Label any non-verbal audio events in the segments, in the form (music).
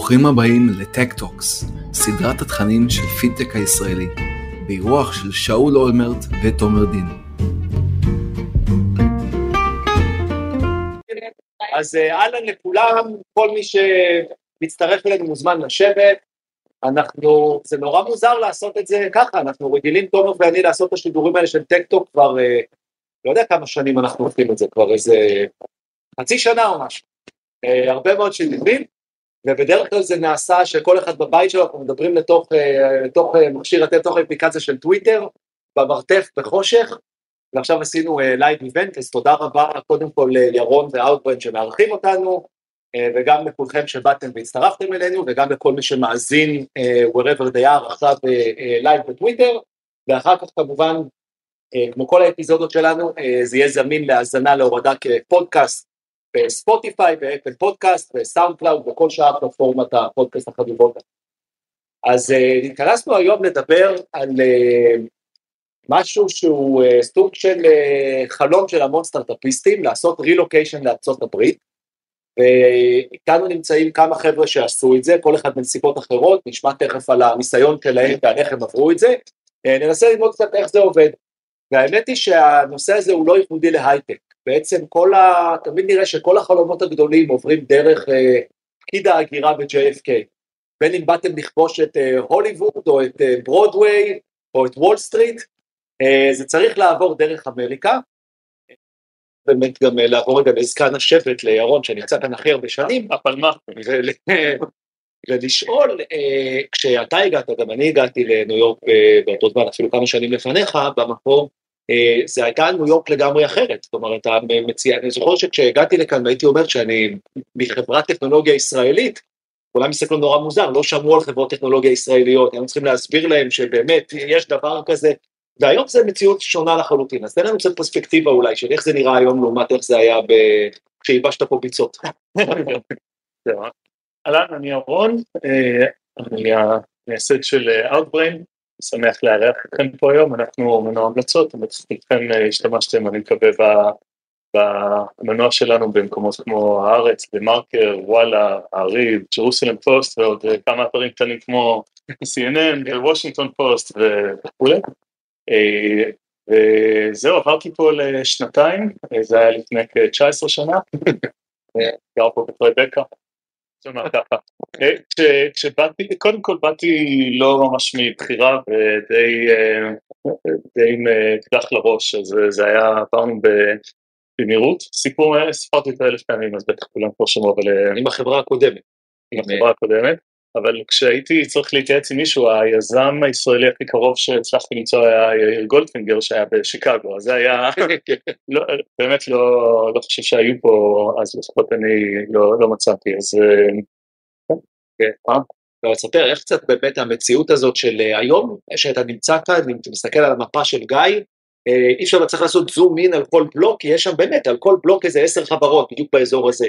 ברוכים הבאים לטק-טוק, סדרת התכנים של פינטק הישראלי, באירוח של שאול אולמרט ותומר דין. אז אה, אהלן לכולם, כל מי שמצטרף אלינו מוזמן לשבת. אנחנו, זה נורא מוזר לעשות את זה ככה, אנחנו רגילים, תומר ואני, לעשות את השידורים האלה של טק-טוק כבר, אה, לא יודע כמה שנים אנחנו עושים את זה, כבר איזה חצי שנה או משהו. אה, הרבה מאוד שידורים, ובדרך כלל זה נעשה שכל אחד בבית שלו, אנחנו מדברים לתוך, לתוך מכשיר לתוך אפליקציה של טוויטר, במרתף בחושך, ועכשיו עשינו live uh, event, אז תודה רבה קודם כל לירון ואאוטבריין שמארחים אותנו, וגם לכולכם שבאתם והצטרפתם אלינו, וגם לכל מי שמאזין wherever they are עכשיו live בטוויטר, ואחר כך כמובן, כמו כל האפיזודות שלנו, זה יהיה זמין להאזנה להורדה כפודקאסט בספוטיפיי, באפל פודקאסט, בסאונד קלאוד, בכל שאר פלטפורמת הפודקאסט החביבות. אז uh, התכנסנו היום לדבר על uh, משהו שהוא uh, סוג של חלום של המון סטארט-אפיסטים, לעשות רילוקיישן לארצות הברית, ואיתנו נמצאים כמה חבר'ה שעשו את זה, כל אחד בנסיבות אחרות, נשמע תכף על הניסיון שלהם ועל איך הם עברו את זה, ננסה ללמוד קצת איך זה עובד. והאמת היא שהנושא הזה הוא לא ייחודי להייטק, בעצם כל ה... תמיד נראה שכל החלומות הגדולים עוברים דרך uh, פקיד ההגירה ב-JFK, בין אם באתם לכבוש את uh, הוליווד או את ברודוויי או את וול סטריט, אה, זה צריך לעבור דרך אמריקה, באמת גם אה, לעבור רגע לזקן השבט לירון שנמצא כאן הכי הרבה שנים, הפלמ"ח, ולשאול, אה, כשאתה הגעת, גם אני הגעתי לניו יורק באותו זמן, אפילו כמה שנים לפניך, במקום, זה הייתה ניו יורק לגמרי אחרת, זאת אומרת, אתה מציע, אני זוכר שכשהגעתי לכאן והייתי אומר שאני מחברת טכנולוגיה ישראלית, כולם מסתכלו נורא מוזר, לא שמעו על חברות טכנולוגיה ישראליות, הם צריכים להסביר להם שבאמת יש דבר כזה, והיום זה מציאות שונה לחלוטין, אז תן לנו קצת פרספקטיבה אולי של איך זה נראה היום לעומת איך זה היה כשייבשת פה ביצות. (laughs) אהלן, אני אהרון, אה, אני המייסד של אה, Outbrain, שמח לארח אתכם פה היום, אנחנו מנוע המלצות, אתם אה, השתמשתם, אני מקווה, במנוע שלנו במקומות כמו הארץ, דה מרקר, וואלה, מעריב, ג'רוסלם פוסט ועוד כמה אתרים קטנים כמו CNN, וושינגטון פוסט וכולי. אה, וזהו, עברתי פה לשנתיים, אה, זה היה לפני כ-19 שנה, (laughs) גר פה בטרבקה. אה, כשבאתי, קודם כל באתי לא ממש מבחירה ודי עם אקדח לראש, אז זה היה, עברנו במהירות, סיפור, סיפרתי את האלף פעמים, אז בטח כולם פה שמעו, אבל... עם החברה הקודמת. עם החברה הקודמת. אבל כשהייתי צריך להתייעץ עם מישהו, היזם הישראלי הכי קרוב שהצלחתי למצוא היה יאיר גולדפינגר שהיה בשיקגו, אז זה היה, (laughs) לא, באמת לא, לא חושב שהיו פה, אז לפחות אני לא, לא מצאתי, אז כן. כן. אה? לא, תספר איך קצת באמת המציאות הזאת של אה, היום, שאתה נמצא כאן, אם אתה מסתכל על המפה של גיא, אה, אי אפשר צריך לעשות זום אין על כל בלוק, כי יש שם באמת על כל בלוק איזה עשר חברות בדיוק באזור הזה.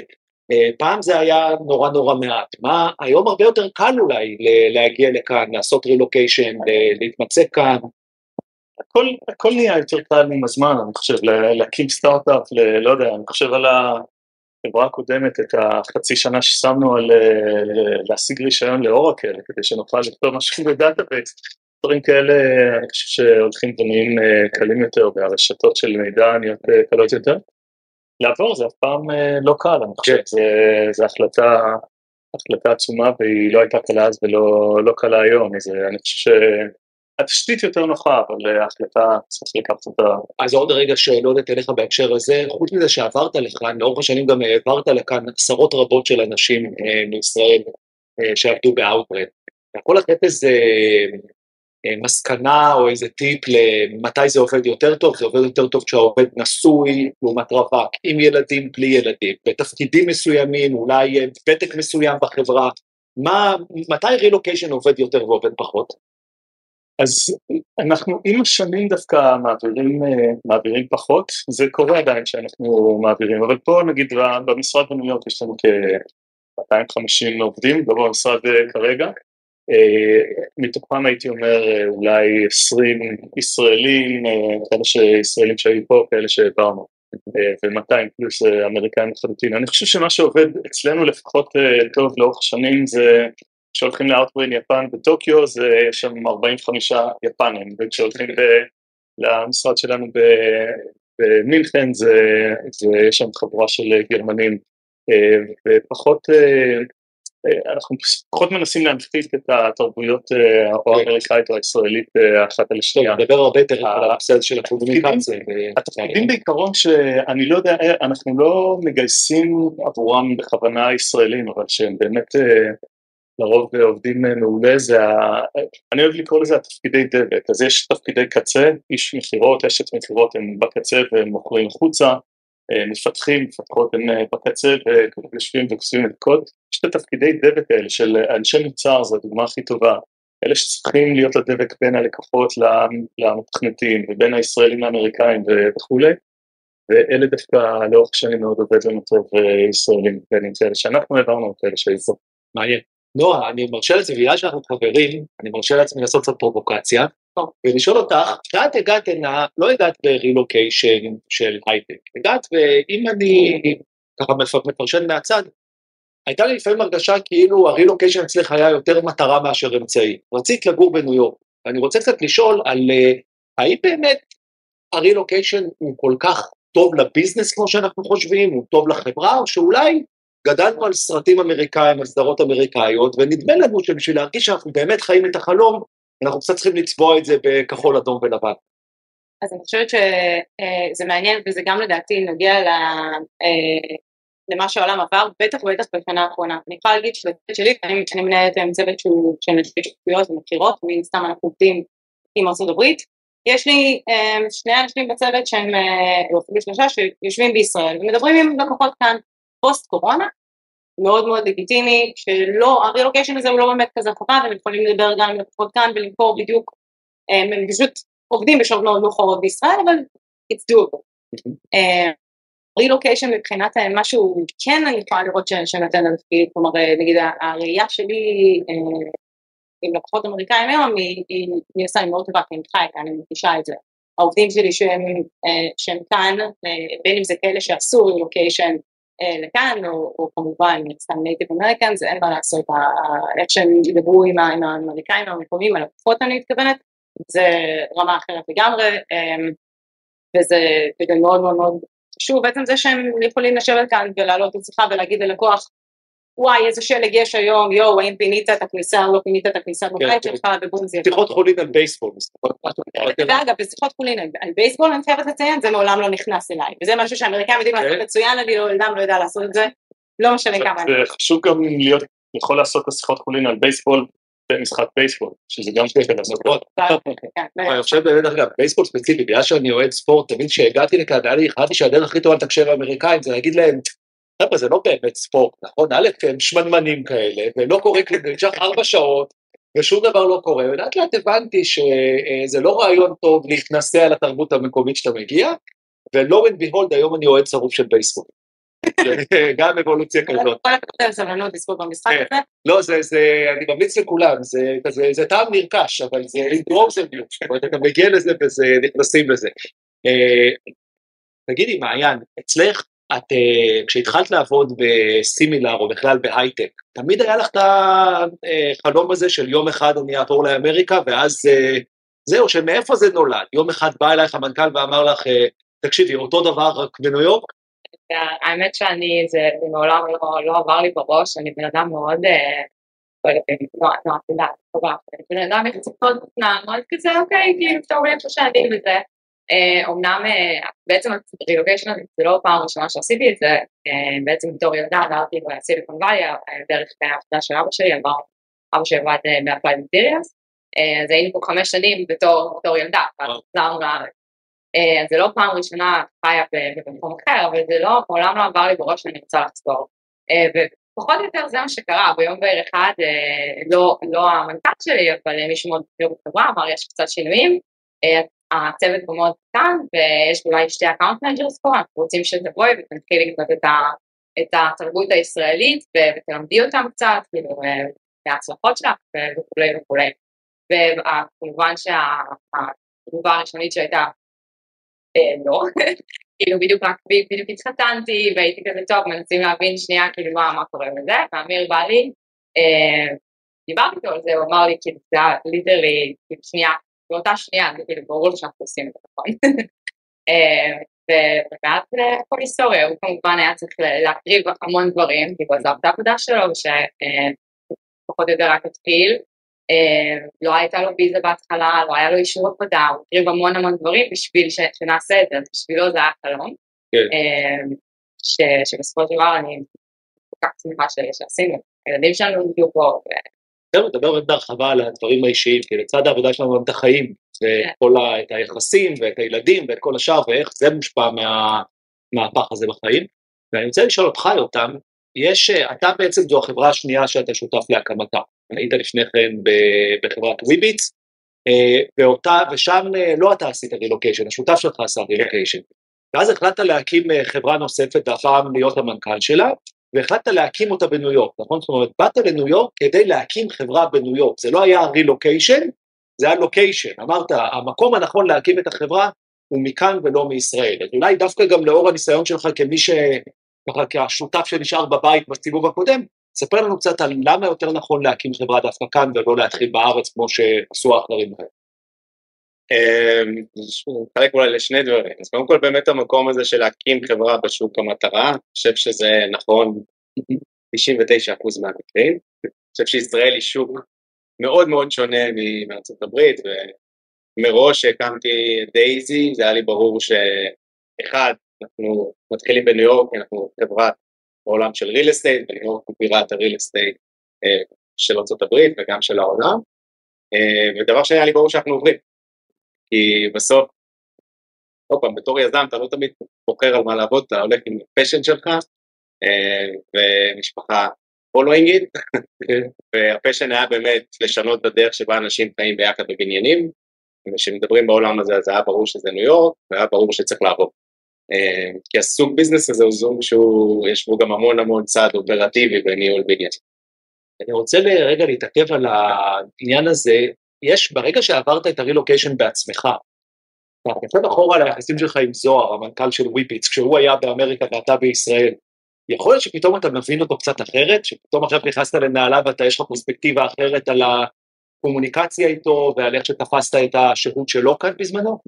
אה, פעם זה היה נורא נורא מעט, מה היום הרבה יותר קל אולי להגיע לכאן, לעשות רילוקיישן, להתמצא כאן. הכל, הכל נהיה יותר קל עם הזמן, אני חושב, להקים סטארט-אפ, לא יודע, אני חושב על החברה הקודמת, את החצי שנה ששמנו על להשיג רישיון ל-Oracle, כדי שנוכל לכתוב משהו ב-database, דברים כאלה, אני חושב שהולכים ונהיים אה, קלים יותר, והרשתות של מידע נהיות אה, קלות יותר. לעבור זה אף פעם אה, לא קל, אני חושב, כן. זו החלטה, החלטה עצומה והיא לא הייתה קלה אז ולא לא קלה היום, אז אה, אני חושב שהתשתית יותר נוחה, אבל אה, ההחלטה צריך לקחת אותה. אז עוד רגע שאלות אליך בהקשר הזה, חוץ מזה שעברת לכאן, לאורך השנים גם העברת לכאן עשרות רבות של אנשים מישראל שעבדו ב-Outbrain. אתה יכול לתת איזה מסקנה או איזה טיפ למתי זה עובד יותר טוב, זה עובד יותר טוב כשהעובד נשוי לעומת רווק, עם ילדים, בלי ילדים, בתפקידים מסוימים, אולי אה, ותק מסוים בחברה, מה, מתי רילוקיישן עובד יותר ועובד פחות? אז אנחנו עם השנים דווקא מעבירים, אה, מעבירים פחות, זה קורה עדיין שאנחנו מעבירים, אבל פה נגיד במשרד בניו יורק יש לנו כ-250 עובדים, לא במשרד כרגע, אה, מתוכם הייתי אומר אה, אולי 20 ישראלים, אה, כאלה שישראלים שהיו פה, כאלה שהעברנו. ו-200 פלוס אמריקאים לחלוטין. אני חושב שמה שעובד אצלנו לפחות טוב לאורך השנים זה כשהולכים לאוטברין יפן בטוקיו זה יש שם 45 יפנים וכשהולכים למשרד שלנו במינכן זה יש שם חבורה של גרמנים ופחות אנחנו פחות מנסים להנחית את התרבויות או האמריקאית או הישראלית אחת על השנייה. נדבר הרבה יותר על הנושא הזה של הקומוניקציה. התפקידים בעיקרון שאני לא יודע, אנחנו לא מגייסים עבורם בכוונה ישראלים אבל שהם באמת לרוב עובדים מעולה זה, אני אוהב לקרוא לזה התפקידי דבק, אז יש תפקידי קצה, איש מכירות, אשת מכירות הם בקצה והם מוכרים החוצה, מפתחים, מפתחות הם בקצה ויושבים וכותבים את קוד, יש את התפקידי דבק האלה של אנשי מוצר, זו הדוגמה הכי טובה, אלה שצריכים להיות לדבק בין הלקוחות למתכנתים ובין הישראלים לאמריקאים וכולי, ואלה דווקא לאורך שנים מאוד עובד לנו טוב ישראלים. כאלה שאנחנו העברנו כאלה שהעזרו. מעניין. נועה, אני מרשה לעצמי, בגלל שאנחנו חברים, אני מרשה לעצמי לעשות קצת פרובוקציה, ולשאול אותך, כשאת הגעת הנה, לא הגעת ברילוקיישן של הייטק, הגעת ואם אני ככה מפרשן מהצד, הייתה לי לפעמים הרגשה כאילו הרילוקיישן אצלך היה יותר מטרה מאשר אמצעי. רצית לגור בניו יורק, ואני רוצה קצת לשאול על האם באמת הרילוקיישן הוא כל כך טוב לביזנס כמו שאנחנו חושבים, הוא טוב לחברה, או שאולי גדלנו על סרטים אמריקאים, על סדרות אמריקאיות, ונדמה לנו שבשביל להרגיש שאנחנו באמת חיים את החלום, אנחנו קצת צריכים לצבוע את זה בכחול, אדום ולבן. אז אני חושבת שזה מעניין, וזה גם לדעתי נוגע למה שהעולם עבר, בטח ובטח בשנה האחרונה. אני יכולה להגיד שבצוות שלי, אני, אני מנהלת עם צוות שהוא של נשאי שותפויות ומכירות, ומן סתם אנחנו עובדים עם ארצות הברית. יש לי שני אנשים בצוות שהם, או אפילו שלושה, שיושבים בישראל ומדברים עם לקוחות כאן. פוסט קורונה, מאוד מאוד לגיטימי, שלא, הרילוקיישן הזה הוא לא באמת כזה חובה, והם יכולים לדבר גם עם לקוחות כאן ולמכור בדיוק, הם פשוט עובדים בשעות מאוד מאוחרות בישראל, אבל it's doable. רילוקיישן מבחינת משהו כן אני יכולה לראות שנותן על תפקיד, כלומר נגיד הראייה שלי עם לקוחות אמריקאים היום היא נעשה היא מאוד טובה, כי אני חי, אני מרגישה את זה. העובדים שלי שהם כאן, בין אם זה כאלה שעשו רילוקיישן לכאן, או, או כמובן סתם נייטיב אמריקאנס, אין מה לעשות, איך שהם ידברו עם האמריקאים המקומיים, הלקוחות אני מתכוונת, זה רמה אחרת לגמרי, וזה בגלל מאוד מאוד מאוד חשוב, בעצם זה שהם יכולים לשבת כאן ולעלות את שיחה ולהגיד ללקוח, וואי איזה שלג יש היום, יואו האם פינית את הכניסה או לא פינית את הכניסה בבית שלך? ובום זה שיחות חולין על בייסבול. ואגב בשיחות חולין על בייסבול אני חייבת לציין זה מעולם לא נכנס אליי. וזה משהו שהאמריקאים יודעים לעשות מצוין אני לעולם לא יודע לעשות את זה. לא משנה כמה. זה חשוב גם להיות יכול לעשות את השיחות חולין על בייסבול במשחק בייסבול שזה גם שקל לעשות. אני חושב באמת אגב בייסבול ספציפי בגלל שאני אוהד ספורט תמיד כשהגעתי לכאן היה לי החלטתי שהדרך הכי טובה לתקשר לאמריקאים זה להגיד להם חבר'ה זה לא באמת ספורט, נכון? א', הם שמנמנים כאלה, ולא קורה כלום, נמשך ארבע שעות, ושום דבר לא קורה, ולאט לאט הבנתי שזה לא רעיון טוב להתנסה על התרבות המקומית שאתה מגיע, ולא אין ביהולד, היום אני אוהד שרוף של בייסבול. (laughs) גם אבולוציה כזאת. כל הכבוד על סבלנות לזכות במשחק הזה. לא, זה, זה, אני ממליץ לכולם, זה כזה, זה טעם נרכש, אבל זה לדרום זה בדיוק, אתה מגיע לזה וזה, נכנסים לזה. תגידי, מעיין, אצלך את כשהתחלת לעבוד בסימילר או בכלל בהייטק, תמיד היה לך את החלום הזה של יום אחד אני אעבור לאמריקה ואז זהו, שמאיפה זה נולד? יום אחד בא אלייך המנכ"ל ואמר לך, תקשיבי, אותו דבר רק בניו יורק? האמת שאני, זה מעולם לא עבר לי בראש, אני בן אדם מאוד, לא יודעת, את יודעת, בן אדם יחסית מאוד כזה, אוקיי, כאילו, אתה רואה איפה שאני וזה. אמנם בעצם רילוקיישן זה לא פעם ראשונה שעשיתי את זה, בעצם בתור ילדה עברתי ב-Silicon Valley, דרך העבודה של אבא שלי, עבר אבא שלי עבד ב-Applied Materials, אז היינו פה חמש שנים בתור ילדה, חזרנו לארץ. אז זה לא פעם ראשונה חיה במקום אחר, אבל זה לא, מעולם לא עבר לי בראש שאני רוצה לחזור. ופחות או יותר זה מה שקרה, ביום בהיר אחד, לא המנכ"ל שלי, אבל מישהו מאוד בכיר בחברה, אמר יש קצת שינויים, הצוות פה מאוד קטן ויש אולי שתי account managers פה, אנחנו רוצים שתבואי ותתחילי להקנות את התרבות הישראלית ותלמדי אותם קצת, כאילו, מההצלחות שלך וכולי וכולי. וכמובן שהתגובה הראשונית שהייתה לא, (laughs) כאילו בדיוק רק בדיוק התחתנתי והייתי כזה טוב מנסים להבין שנייה כאילו מה מה קורה בזה ואמיר בא לי אה, דיברתי איתו על זה הוא אמר לי כאילו זה היה ליטרלי כאילו שנייה באותה שנייה כאילו ברור לי שאנחנו עושים את זה נכון אה, ואז הכל היסטוריה הוא כמובן היה צריך להקריב המון דברים כאילו עזב את העבודה שלו ושפחות או יותר רק התחיל לא הייתה לו ויזה בהתחלה, לא היה לו אישור עבודה, הוא הקריב המון המון דברים בשביל שנעשה את זה, אז בשבילו זה היה חלום. כן. שבסופו של דבר אני כל כך שמחה שעשינו, הילדים שלנו הגיעו פה. זהו, נדבר באמת בהרחבה על הדברים האישיים, כי לצד העבודה שלנו גם את החיים, וכל ה... את היחסים ואת הילדים ואת כל השאר, ואיך זה מושפע מהמהפך הזה בחיים. ואני רוצה לשאול אותך, יותם, יש, אתה בעצם זו החברה השנייה שאתה שותף להקמתה. היית לפני כן בחברת וויביץ, ואותה, ושם לא אתה עשית רילוקיישן, השותף שלך עשה רילוקיישן. ואז החלטת להקים חברה נוספת, והפעם להיות המנכ"ל שלה, והחלטת להקים אותה בניו יורק, נכון? זאת אומרת, באת לניו יורק כדי להקים חברה בניו יורק, זה לא היה רילוקיישן, זה היה לוקיישן, אמרת, המקום הנכון להקים את החברה הוא מכאן ולא מישראל. אז אולי דווקא גם לאור הניסיון שלך כמי ש... ככה כשותף שנשאר בבית בסיבוב הקודם, ספר לנו קצת על למה יותר נכון להקים חברה דווקא כאן ולא להתחיל בארץ כמו שעשו האחרים. נחלק אולי לשני דברים, אז קודם כל באמת המקום הזה של להקים חברה בשוק המטרה, אני חושב שזה נכון 99% מהמקרים, אני חושב שישראל היא שוק מאוד מאוד שונה מארצות הברית, ומראש שהקמתי דייזי זה היה לי ברור שאחד, אנחנו מתחילים בניו יורק, אנחנו חברת בעולם של real estate, בניו יורק הוא בירת ה-real estate של ארה"ב וגם של העולם, ודבר שני היה לי ברור שאנחנו עוברים, כי בסוף, עוד פעם, בתור יזם אתה לא תמיד בוחר על מה לעבוד, אתה הולך עם ה-passion שלך, ומשפחה following it, וה-passion היה באמת לשנות את הדרך שבה אנשים חיים ביחד בבניינים, וכשמדברים בעולם הזה אז היה ברור שזה ניו יורק, והיה ברור שצריך לעבור. כי הסוג business הזה הוא סוג שהוא, יש בו גם המון המון צד אופרטיבי בניהול בניין. אני רוצה לרגע להתעכב על העניין הזה, יש, ברגע שעברת את הרילוקיישן בעצמך, אתה חושב אחורה על היחסים שלך עם זוהר, המנכ"ל של וויפיץ, כשהוא היה באמריקה ואתה בישראל, יכול להיות שפתאום אתה מבין אותו קצת אחרת, שפתאום עכשיו נכנסת לנעליו ואתה יש לך פרספקטיבה אחרת על הקומוניקציה איתו ועל איך שתפסת את השהות שלו כאן בזמנו?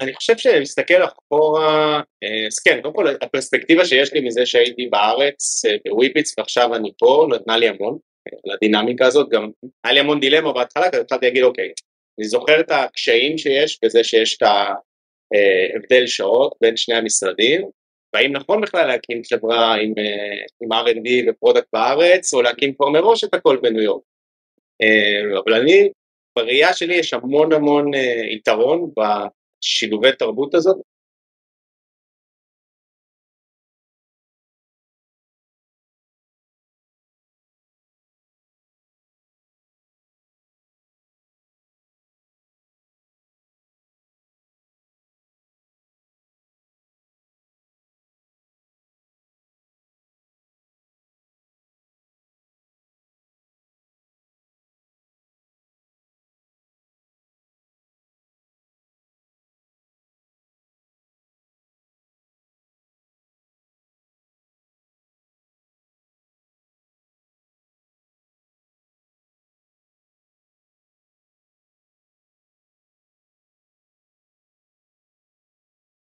אני חושב שמסתכל אחורה, אז כן, קודם כל הפרספקטיבה שיש לי מזה שהייתי בארץ ב-WePitch ועכשיו אני פה, נתנה לי המון, לדינמיקה הזאת, גם היה לי המון דילמה בהתחלה, כי התחלתי להגיד אוקיי, אני זוכר את הקשיים שיש בזה שיש את ההבדל שעות בין שני המשרדים, והאם נכון בכלל להקים חברה עם, עם R&D ו-product בארץ, או להקים כבר מראש את הכל בניו יורק. אבל אני, בראייה שלי יש המון המון יתרון בשילובי תרבות הזאת.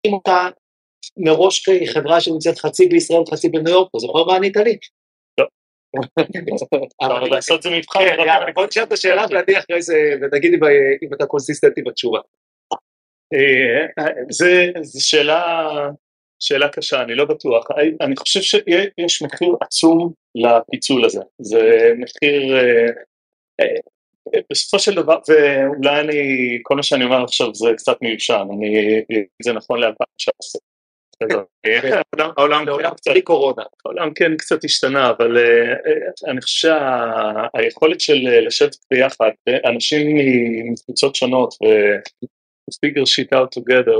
אם אותה מראש כחברה שנמצאת חצי בישראל וחצי בניו יורק, אתה זוכר מה ענית לי? לא. (laughs) אפשר לעשות זה מבחן. יאללה, בוא נשאל את השאלה ועדי אחרי זה, ותגיד אם אתה קונסיסטנטי בתשובה. זו שאלה, שאלה קשה, אני לא בטוח. אני חושב שיש מחיר עצום לפיצול הזה. זה מחיר, בסופו של דבר, ואולי אני, כל מה שאני אומר עכשיו זה קצת מיושן, אני, זה נכון ל-2019. העולם קצת קורונה. העולם כן קצת השתנה, אבל אני חושב שהיכולת של לשבת ביחד, אנשים מקבוצות שונות, ו-figure shit out together,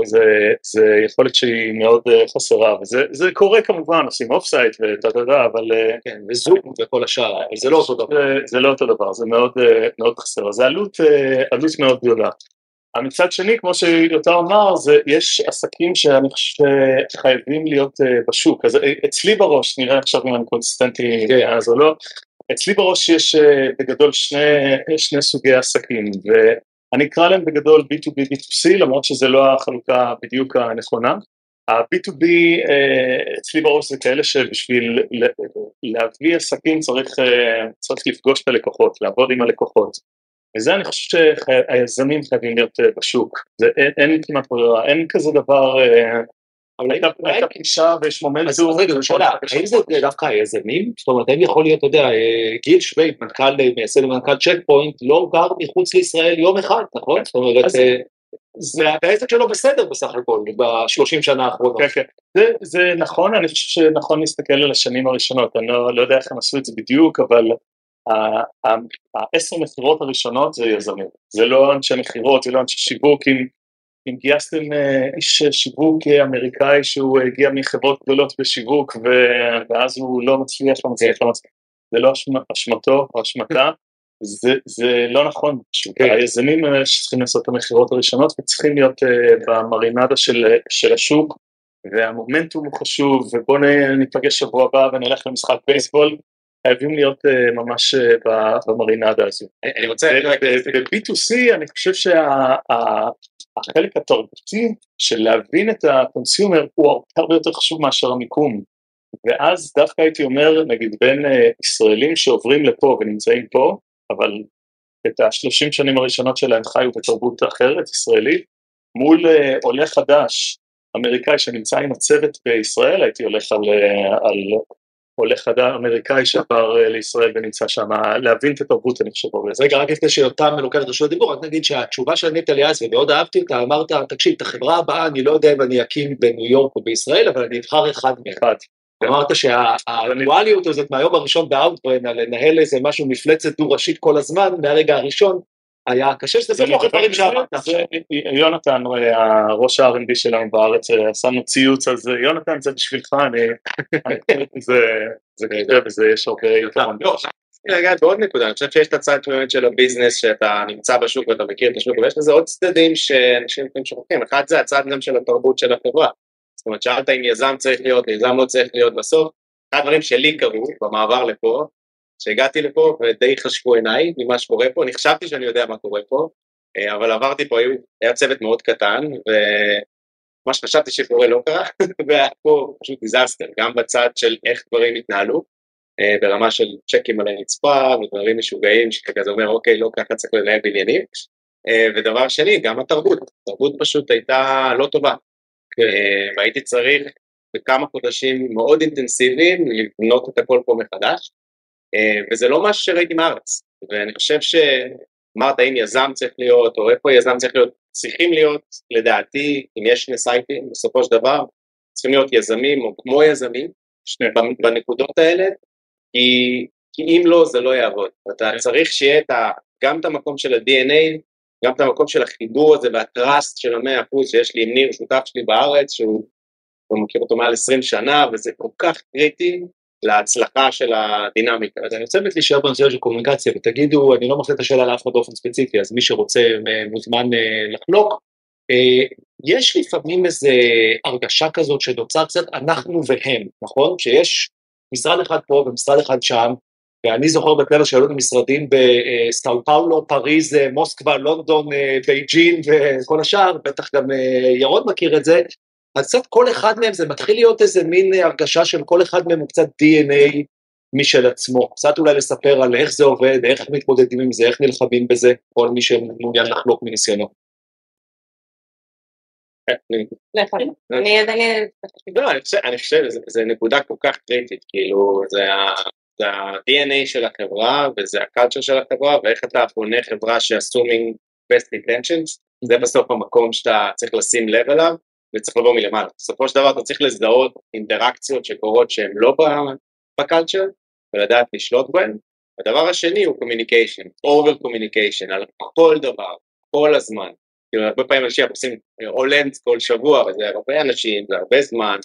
זה יכולת שהיא מאוד חסרה, וזה קורה כמובן, עושים off-site ותה תה תה, אבל... כן, וזום וכל השאר, אבל זה לא אותו דבר. זה לא אותו דבר, זה מאוד חסר, זה עלות מאוד גדולה. מצד שני, כמו שיותר אמר, זה, יש עסקים שאני חושב שחייבים להיות בשוק, אז אה, אצלי בראש, נראה עכשיו אם אני קונסיסטנטי כן. אז או לא, אצלי בראש יש בגדול שני, שני סוגי עסקים, ואני אקרא להם בגדול B2B, B2C, למרות שזה לא החלוקה בדיוק הנכונה. ה-B2B uh, אצלי בראש זה כאלה שבשביל להביא עסקים צריך, uh, צריך לפגוש את הלקוחות, לעבוד עם הלקוחות. וזה אני חושב שהיזמים חייבים להיות אה, בשוק, זה, אין, אין כמעט ברירה, אין כזה דבר, אה, אבל הייתה פגישה ויש אז מומנטום, רגע, זו שאלה, האם זה דווקא היזמים? זאת אומרת, האם יכול להיות, אתה יודע, אה, גיל שווייד, מנכ"ל, מייסד ומנכ"ל צ'ק פוינט, לא גר מחוץ לישראל יום אחד, נכון? זאת אומרת, אז- אה, זה העסק שלו בסדר בסך הכל, בשלושים שנה האחרונות. כן, כן. זה, זה נכון, אני חושב שנכון להסתכל על השנים הראשונות, אני לא, לא יודע איך הם עשו את זה בדיוק, אבל העשר מכירות הראשונות זה יזמים, זה לא אנשי מכירות, זה לא אנשי שיווק, אם, אם גייסתם אה, איש שיווק אמריקאי שהוא הגיע מחברות גדולות בשיווק ואז הוא לא מצליח, לא מצליח, לא מצליח, זה לא אשמ- אשמתו או אשמתה, זה, זה לא נכון. כן. היזמים אה, שצריכים לעשות את המכירות הראשונות וצריכים להיות אה, במרינדה של, של השוק והמומנטום הוא חשוב ובואו ניפגש שבוע הבא ונלך למשחק בייסבול, חייבים להיות אה, ממש אה, במרינדה הזו. אני רוצה, ב-B2C אני חושב שהחלק התרבותי של להבין את ה-consumer הוא הרבה יותר חשוב מאשר המיקום. ואז דווקא הייתי אומר, נגיד בין אה, ישראלים שעוברים לפה ונמצאים פה, אבל את השלושים שנים הראשונות שלהם חיו בתרבות אחרת, ישראלית, מול אה, עולה חדש, אמריקאי שנמצא עם הצוות בישראל, הייתי הולך על, אה, על עולה חדש אמריקאי שעבר אה, לישראל ונמצא שם, להבין את התרבות אני חושב. אז רגע, רק לפני שיותם לוקח את רשות הדיבור, רק נגיד שהתשובה שענית לי אז, ומאוד אהבתי אותה, אמרת, תקשיב, את החברה הבאה, אני לא יודע אם אני אקים בניו יורק או בישראל, אבל אני אבחר אחד מהם. אחד. אמרת שהאקטואליות הזאת מהיום הראשון באאוטברן, לנהל איזה משהו, מפלצת דו-ראשית כל הזמן, מהרגע הראשון, היה קשה שזה בתוך הדברים שאמרת. זה- יונתן, אה, ראש ה-R&D שלנו בארץ, אה, עשינו ציוץ, אז אה, יונתן זה בשבילך, אני... (laughs) זה זה קשה וזה יש הרבה יתרון. לא, רציתי לגעת בעוד נקודה, אני חושב שיש את הצד באמת של ה-business שאתה נמצא בשוק ואתה מכיר את השוק, אבל יש לזה עוד צדדים שאנשים לפעמים שוכחים, אחד זה הצד גם של התרבות של החברה. זאת אומרת, שאלת אם יזם צריך להיות, יזם לא צריך להיות בסוף, אחד הדברים שלי קרו במעבר לפה, שהגעתי לפה ודי חשכו עיניי ממה שקורה פה, אני חשבתי שאני יודע מה קורה פה, אה, אבל עברתי פה, היה צוות מאוד קטן, ומה שחשבתי שקורה לא קרה, (laughs) והיה פה פשוט disaster, גם בצד של איך דברים התנהלו, אה, ברמה של צ'קים על הרצפה ודברים משוגעים שכזה אומר אוקיי לא ככה צריך לנהל בניינים. אה, ודבר שני גם התרבות, התרבות פשוט הייתה לא טובה. והייתי צריך בכמה חודשים מאוד אינטנסיביים לבנות את הכל פה מחדש וזה לא משהו שראיתי מארץ ואני חושב שאמרת האם יזם צריך להיות או איפה יזם צריך להיות צריכים להיות לדעתי אם יש שני סייטים בסופו של דבר צריכים להיות יזמים או כמו יזמים שניהם. בנקודות האלה כי, כי אם לא זה לא יעבוד, אתה כן. צריך שיהיה את ה, גם את המקום של ה-DNA, גם את המקום של החיבור הזה והטראסט של המאה אחוז שיש לי עם ניר שותף שלי בארץ שהוא הוא מכיר אותו מעל 20 שנה וזה כל כך קריטי להצלחה של הדינמיקה. אז אני רוצה באמת להישאר בנושא של קומוניקציה, ותגידו, אני לא מחזיר את השאלה לאף אחד באופן ספציפי, אז מי שרוצה אה, מוזמן אה, לחלוק. אה, יש לפעמים איזו הרגשה כזאת שנוצר קצת אנחנו והם, נכון? שיש משרד אחד פה ומשרד אחד שם, ואני זוכר בכלל שהיו לנו משרדים בסאו פאולו, פריז, מוסקבה, לונדון, בייג'ין וכל השאר, בטח גם ירון מכיר את זה, אז קצת כל אחד מהם זה מתחיל להיות איזה מין הרגשה של כל אחד מהם הוא קצת DNA משל עצמו. קצת אולי לספר על איך זה עובד, איך מתמודדים עם זה, איך נלחמים בזה, כל מי שמעוניין לחלוק מניסיונו. אני עדיין... לא, אני חושב, אני חושב, זה, זה נקודה כל כך קריטית, כאילו, זה ה-DNA של החברה וזה ה-culture של החברה ואיך אתה בונה חברה ש-assuming best intentions, זה בסוף המקום שאתה צריך לשים לב אליו וצריך לבוא מלמעלה. בסופו של דבר אתה צריך לזהות אינטראקציות שקורות שהן לא בקלצ'ר ולדעת לשלוט בהן. הדבר השני הוא communication, over communication, על כל דבר, כל הזמן. כאילו הרבה פעמים אנשים עושים all-hands כל שבוע וזה הרבה אנשים, זה הרבה זמן,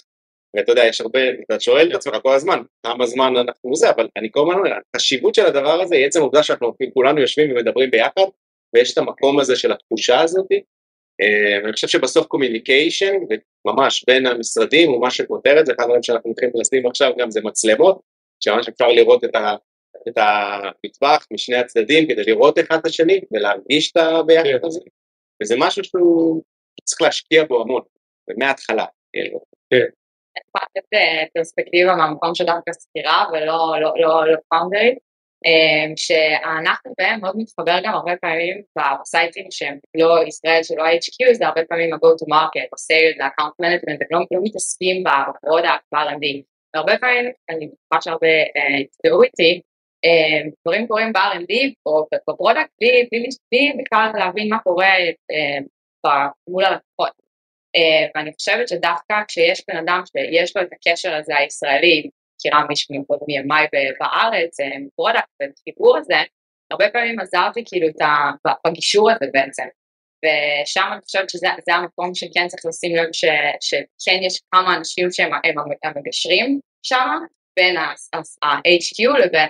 ואתה יודע, יש הרבה, אתה שואל את עצמך כל הזמן, כמה זמן אנחנו זה, אבל אני כל הזמן אומר, החשיבות של הדבר הזה היא עצם העובדה שאנחנו כולנו יושבים ומדברים ביחד, ויש את המקום הזה של התחושה הזאת, אה, אני חושב שבסוף communication, ממש בין המשרדים, הוא מה שפותר את זה, אחד הדברים שאנחנו הולכים לשים עכשיו גם זה מצלמות, שממש אפשר לראות את, ה, את המטבח משני הצדדים כדי לראות אחד את השני ולהרגיש את הביחד הזה, וזה משהו שהוא צריך להשקיע בו המון, ומההתחלה. כאילו. יכולה לתת אה, פרספקטיבה מהמקום של דווקא שכירה ולא לא, לא, לא founder-ית, אה, שאנחנו בהם מאוד מתחבר גם הרבה פעמים ב-site-ים שהם לא ישראל שלא ה-HQ זה הרבה פעמים ה-go to market או sales, ה-account management, הם לא, לא מתעסקים ב-product, ב-R&D, והרבה פעמים, אני בטוחה שהרבה יזדהו uh, איתי, uh, דברים קורים ב-R&D או ב product בלי, בכלל להבין מה קורה uh, מול הלקוחות. Uh, ואני חושבת שדווקא כשיש בן אדם שיש לו את הקשר הזה הישראלי, מכירה מישהו מימיי בארץ, product ובחיבור הזה, הרבה פעמים עזרתי כאילו את ה, בגישור הזה בעצם. ושם אני חושבת שזה המקום שכן צריך לשים לב ש, שכן יש כמה אנשים שהם המגשרים שם, בין ה-HQ לבין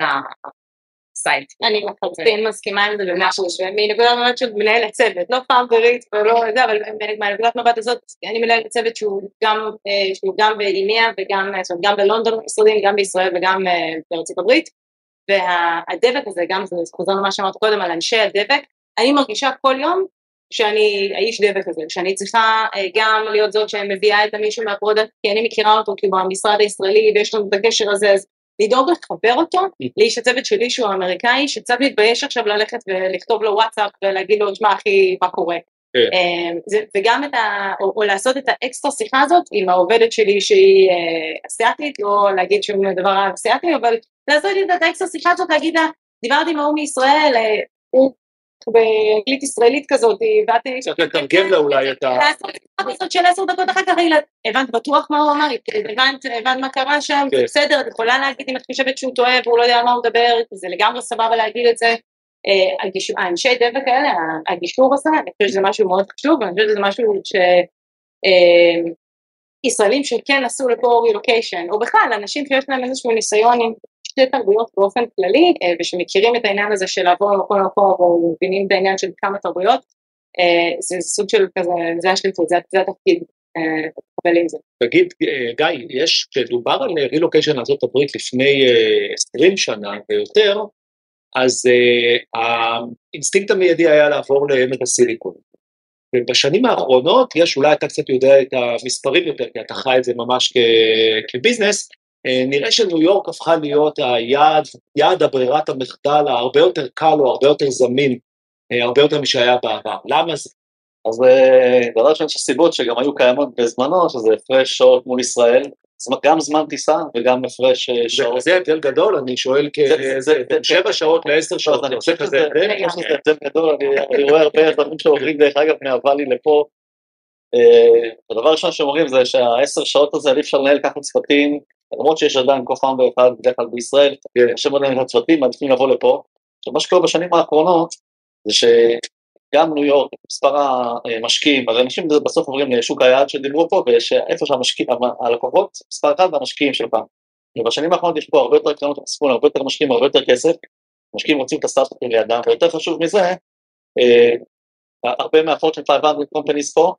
site. אני לחלוטין מסכימה עם זה במשהו שמנקודת מבט של מנהלת צוות, לא founderית ולא זה, אבל מהנקודת מבט הזאת אני מנהלת צוות שהוא גם, אה, שהוא גם באיניה וגם גם בלונדון משרדים, גם בישראל וגם אה, בארצות הברית, והדבק הזה, גם זה חוזר למה שאמרת קודם על אנשי הדבק, אני מרגישה כל יום שאני האיש דבק הזה, שאני צריכה אה, גם להיות זאת שמביאה את המישהו מה product, כי אני מכירה אותו כאילו במשרד הישראלי ויש לנו את הקשר הזה, אז לדאוג לחבר אותו לאיש הצוות שלי שהוא אמריקאי, שצריך להתבייש עכשיו ללכת ולכתוב לו וואטסאפ ולהגיד לו, שמע אחי, מה קורה? כן. אמ, וגם את ה... או, או לעשות את האקסטרה שיחה הזאת עם העובדת שלי שהיא אה, אסיאתית, לא להגיד שום דבר אסיאתי, אבל לעשות את האקסטרה שיחה הזאת, להגיד לה, דיברתי עם ההוא מישראל, אה, הוא באנגלית ישראלית כזאת, באתי... צריך לתרגם לה אולי את ה... לעשות של עשר דקות אחר כך, הבנת בטוח מה הוא אמר, הבנת מה קרה שם, זה כן. בסדר, את יכולה להגיד אם את חושבת שהוא טועה והוא לא יודע על מה הוא מדבר, זה לגמרי סבבה להגיד את זה. אה, האנשי דבק האלה, הגישור הזה, אני חושבת שזה משהו מאוד חשוב, ואני חושבת שזה משהו ש... אה, ישראלים שכן עשו לפה רילוקיישן, או בכלל אנשים שיש להם איזשהו ניסיון עם שתי תרבויות באופן כללי, אה, ושמכירים את העניין הזה של לעבור ממקום למקום, או מבינים את העניין של כמה תרבויות, אה, זה סוג של כזה, זה השליחות, זה, זה התפקיד, לקבל אה, עם זה. תגיד, גיא, יש, כשדובר על רילוקיישן לארה"ב לפני 20 שנה ויותר, אז האינסטינקט המיידי היה לעבור לעמק הסיליקון. ובשנים האחרונות יש, אולי אתה קצת יודע את המספרים יותר, כי אתה חי את זה ממש כביזנס, אה, נראה שניו יורק הפכה להיות היעד, יעד הברירת המחדל ההרבה יותר קל או הרבה יותר זמין, אה, הרבה יותר משהיה בעבר. למה זה? אז אה, דבר ראשון יש סיבות שגם היו קיימות בזמנו, שזה הפרש שעות מול ישראל, גם זמן טיסה וגם הפרש שעות. זה הבדל גדול, אני שואל כשבע שעות לעשר שעות, אני חושב שזה הבדל גדול, אני רואה הרבה דברים שעוברים דרך אגב מהוואלי לפה. הדבר הראשון שאומרים זה שהעשר שעות הזה אי אפשר לנהל ככה צוותים למרות שיש עדיין co-founder אחד בדרך כלל בישראל, קשה מאוד להם הצוותים, מעדיפים לבוא לפה. עכשיו מה שקורה בשנים האחרונות זה שגם ניו יורק, מספר המשקיעים, הרי אנשים בסוף עוברים לשוק היעד שדיברו פה, ויש איפה שהמשקיעים, הלקוחות, מספר אחד והמשקיעים של פעם. ובשנים האחרונות יש פה הרבה יותר קרנות הסיכון, הרבה יותר משקיעים, הרבה יותר כסף, משקיעים רוצים את הסטארט-אפים לידם, ויותר חשוב מזה, אה, הרבה מה Fortune 500 companies פה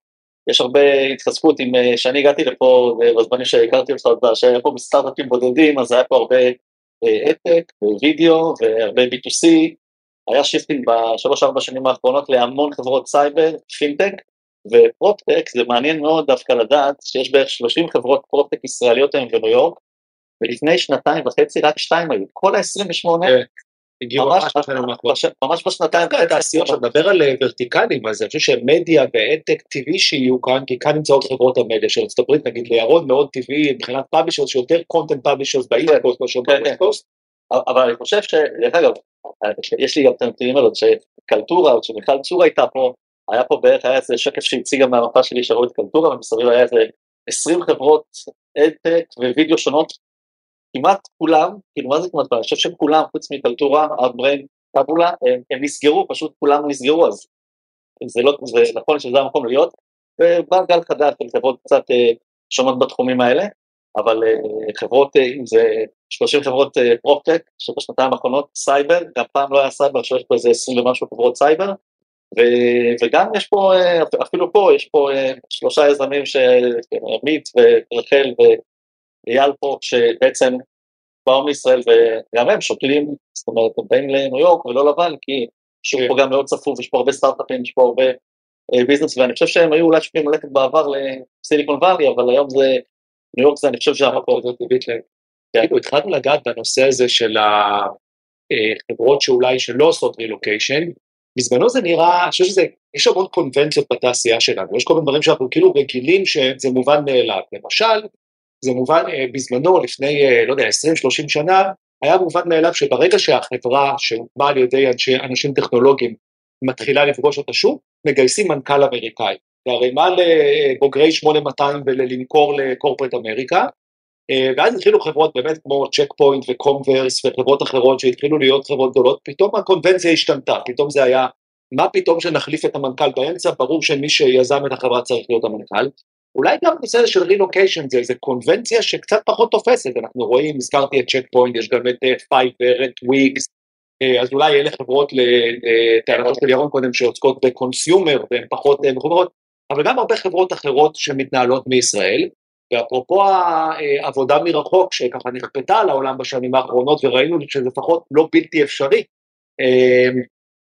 יש הרבה התחזקות עם, אה, כשאני הגעתי לפה, בזמנים שהכרתי אותך שהיה פה בסטארט-אפים בודדים, אז היה פה הרבה אדטק אה, ווידאו והרבה B2C, היה shifting בשלוש-ארבע שנים האחרונות להמון חברות סייבר, פינטק ו proptech, זה מעניין מאוד דווקא לדעת שיש בערך 30 חברות proptech ישראליות היום בניו יורק, ולפני שנתיים וחצי רק שתיים היו, כל ה-28 הגיעו ממש בשנתיים. תעשיות, שאתה מדבר על אה, verticalים, אז אני חושב שמדיה ו ad tech טבעי שיהיו כאן, כי כאן נמצאות חברות המדיה של ארצות הברית, נגיד לירון מאוד טבעי מבחינת publishers, שיותר content publishers ב East Coast מאשר ב West Coast. אבל אני חושב שדרך אגב, יש לי גם את הנתונים האלה, שקלטורה, כשמיכל צור הייתה פה, היה פה בערך, היה איזה שקף שהציגה מהמפה שלי שראו את קלטורה, ומסביב היה איזה 20 חברות ad tech ווידאו שונות כמעט כולם, כאילו מה זה כמעט כולם? אני חושב שכולם, חוץ מקלטורה, אאוטבריין, טאבולה, הם, הם נסגרו, פשוט כולם נסגרו, אז זה לא, זה נכון שזה המקום להיות, ובא גל חדש של חברות קצת אה, שונות בתחומים האלה, אבל אה, חברות, אה, אם זה 30 חברות proptech, שבשנתיים האחרונות סייבר, גם פעם לא היה סייבר, עכשיו יש פה איזה 20 ומשהו חברות סייבר, ו- וגם יש פה, אפילו פה, יש פה שלושה יזמים, עמית ורחל ואייל פה, שבעצם באו מישראל וגם הם שוקלים, זאת אומרת, הם באים לניו יורק ולא לבן, כי שוק פה גם מאוד צפוף, יש פה הרבה סטארט-אפים, יש פה הרבה אה, ביזנס, ואני חושב שהם היו אולי שוקלים ללכת בעבר לסיליקון וואלי, אבל היום זה, ניו יורק זה, אני חושב שהמקום. כאילו התחלנו לגעת בנושא הזה של החברות שאולי שלא עושות רילוקיישן, בזמנו זה נראה, אני חושב שזה, יש המון קונבנציות בתעשייה שלנו, יש כל מיני דברים שאנחנו כאילו רגילים שזה מובן מאליו, למשל, זה מובן אה, בזמנו, לפני, אה, לא יודע, 20-30 שנה, היה מובן מאליו שברגע שהחברה שהוקמה על ידי אנשי, אנשים טכנולוגיים מתחילה לפגוש את השוק, מגייסים מנכ"ל אמריקאי. והרי מה לבוגרי 8200 וללמכור לקורפרט אמריקה? ואז התחילו חברות באמת כמו צ'ק פוינט וקומברס וחברות אחרות שהתחילו להיות חברות גדולות, פתאום הקונבנציה השתנתה, פתאום זה היה, מה פתאום שנחליף את המנכ"ל באמצע, ברור שמי שיזם את החברה צריך להיות המנכ"ל. אולי גם נושא של רילוקיישן זה איזה קונבנציה שקצת פחות תופסת, אנחנו רואים, הזכרתי את צ'ק פוינט, יש גם את פייבר, את וויקס, אז אולי אלה חברות לטענתו של ירון קודם שעוסקות ב consumer והן פחות מחוברות, אבל גם הרבה חברות אחרות שמתנהלות מישראל, ואפרופו העבודה מרחוק שככה נכפתה על העולם בשנים האחרונות וראינו שזה לפחות לא בלתי אפשרי,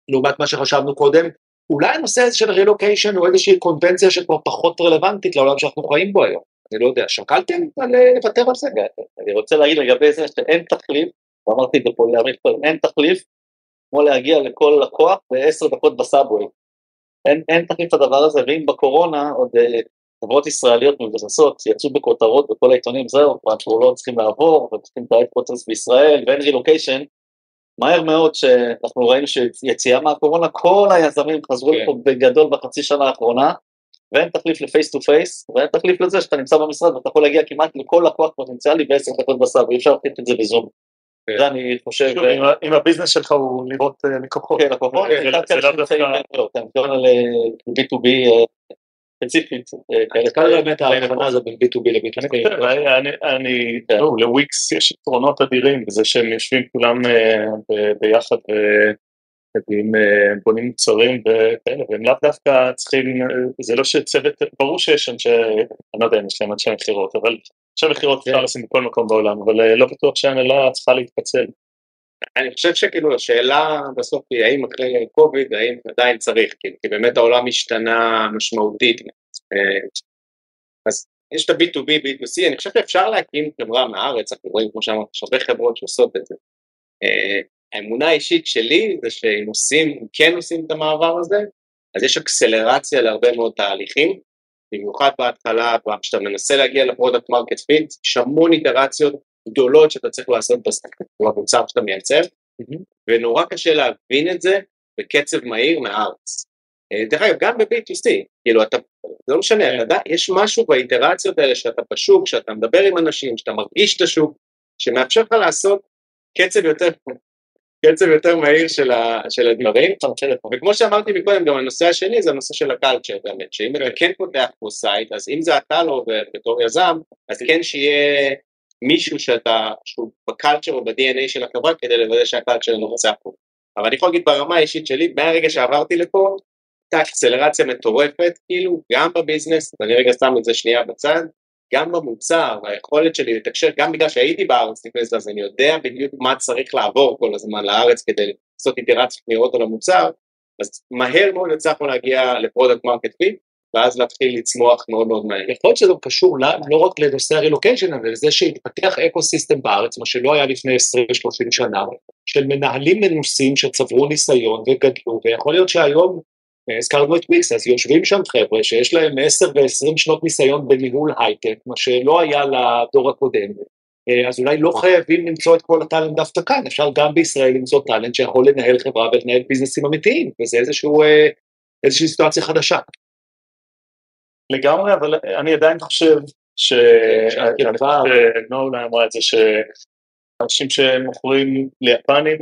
לעומת מה שחשבנו קודם, אולי הנושא הזה של רילוקיישן הוא איזושהי קונבנציה שכבר פחות רלוונטית לעולם שאנחנו חיים בו היום. אני לא יודע, שקלתם על לוותר על זה? אני רוצה להגיד לגבי זה שאין תחליף, ואמרתי את זה פה לאמיר קודם, אין תחליף כמו להגיע לכל לקוח בעשר דקות בסאבווי. אין, אין תחליף לדבר הזה, ואם בקורונה עוד חברות ישראליות מבוססות יצאו בכותרות בכל העיתונים, זהו, אנחנו לא צריכים לעבור, וצריכים את פרוצס בישראל, ואין רילוקיישן, מהר מאוד שאנחנו ראינו שיציאה מהקורונה, כל היזמים חזרו לפה כן. בגדול בחצי שנה האחרונה, ואין תחליף ל face to face, ואין תחליף לזה שאתה נמצא במשרד ואתה יכול להגיע כמעט לכל לקוח פוטנציאלי בעשר דקות בסאבוויי, ואי אפשר לתת את זה בזום. כן. זה אני חושב... אם ה business שלך הוא לראות אה, לקוחות. כן, לקוחות, זה לאו דווקא... אתה מדבר על B2B ספציפית. קל באמת ההבחנה הזו בין B2B ל-B2C. אני, לוויקס יש יתרונות אדירים בזה שהם יושבים כולם אה, ביחד אה, בונים מוצרים וכאלה, והם לאו דווקא צריכים, אה, זה לא שצוות, ברור שיש אנשי, אני לא יודע אם יש להם אנשי מכירות, אבל אנשי מכירות אפשר כן. לשים בכל מקום בעולם, אבל לא בטוח שהנהלה צריכה להתפצל. אני חושב שכאילו השאלה בסוף היא האם אחרי קוביד, האם עדיין צריך, כי, כי באמת העולם השתנה משמעותית. אה, אז יש את ה-B2B, B2C, אני חושב שאפשר להקים חברה מהארץ, אנחנו רואים כמו שאמרת, יש הרבה חברות שעושות את זה. אה, האמונה האישית שלי זה שאם עושים, אם כן עושים את המעבר הזה, אז יש acceleration להרבה מאוד תהליכים, במיוחד בהתחלה, כשאתה מנסה להגיע ל product market fit, יש המון iterationות גדולות שאתה צריך לעשות במוצר שאתה מייצר, ונורא קשה להבין את זה בקצב מהיר מהארץ. אה, דרך אגב, גם ב-B2C, כאילו אתה, זה לא משנה, אתה יודע, יש משהו באינטראקציות האלה שאתה בשוק, שאתה מדבר עם אנשים, שאתה מרגיש את השוק, שמאפשר לך לעשות קצב יותר, קצב יותר מהיר של, ה, של הדברים, וכמו שאמרתי מקודם, גם הנושא השני זה הנושא של ה culture באמת, שאם אתה כן. פותח פה site, אז אם זה אתה לא בתור יזם, אז כן שיהיה מישהו שאתה, שהוא ב culture או ב-DNA של החברה כדי לוודא שה culture נמצא פה. אבל אני יכול להגיד ברמה האישית שלי, מהרגע שעברתי לפה, הייתה acceleration מטורפת, כאילו, גם ב business, ואני רגע שם את זה שנייה בצד, גם במוצר, והיכולת שלי לתקשר, גם בגלל שהייתי בארץ לפני זה, אז אני יודע בדיוק מה צריך לעבור כל הזמן לארץ כדי לעשות iterationות מהירות על המוצר, אז מהר מאוד הצלחנו להגיע ל product market fit, ואז להתחיל לצמוח מאוד מאוד מהר. יכול להיות שזה קשור לא, לא רק לנושא הרילוקיישן, אבל לזה שהתפתח ecosystem בארץ, מה שלא היה לפני 20-30 שנה, של מנהלים מנוסים שצברו ניסיון וגדלו, ויכול להיות שהיום, אה, הזכרנו את וויקס, אז יושבים שם חבר'ה שיש להם 10 ו-20 שנות ניסיון בניהול הייטק, מה שלא היה לדור הקודם. אה, אז אולי לא חייבים למצוא את כל הטאלנט דווקא כאן, אפשר גם בישראל למצוא טאלנט שיכול לנהל חברה ולנהל ביזנסים אמיתיים, וזה איזשהו, אה, איזושהי סיטואציה חדשה. לגמרי, אבל אני עדיין חושב ש... אני חושב שנולה אמרה את זה שאנשים שמוכרים ליפנים,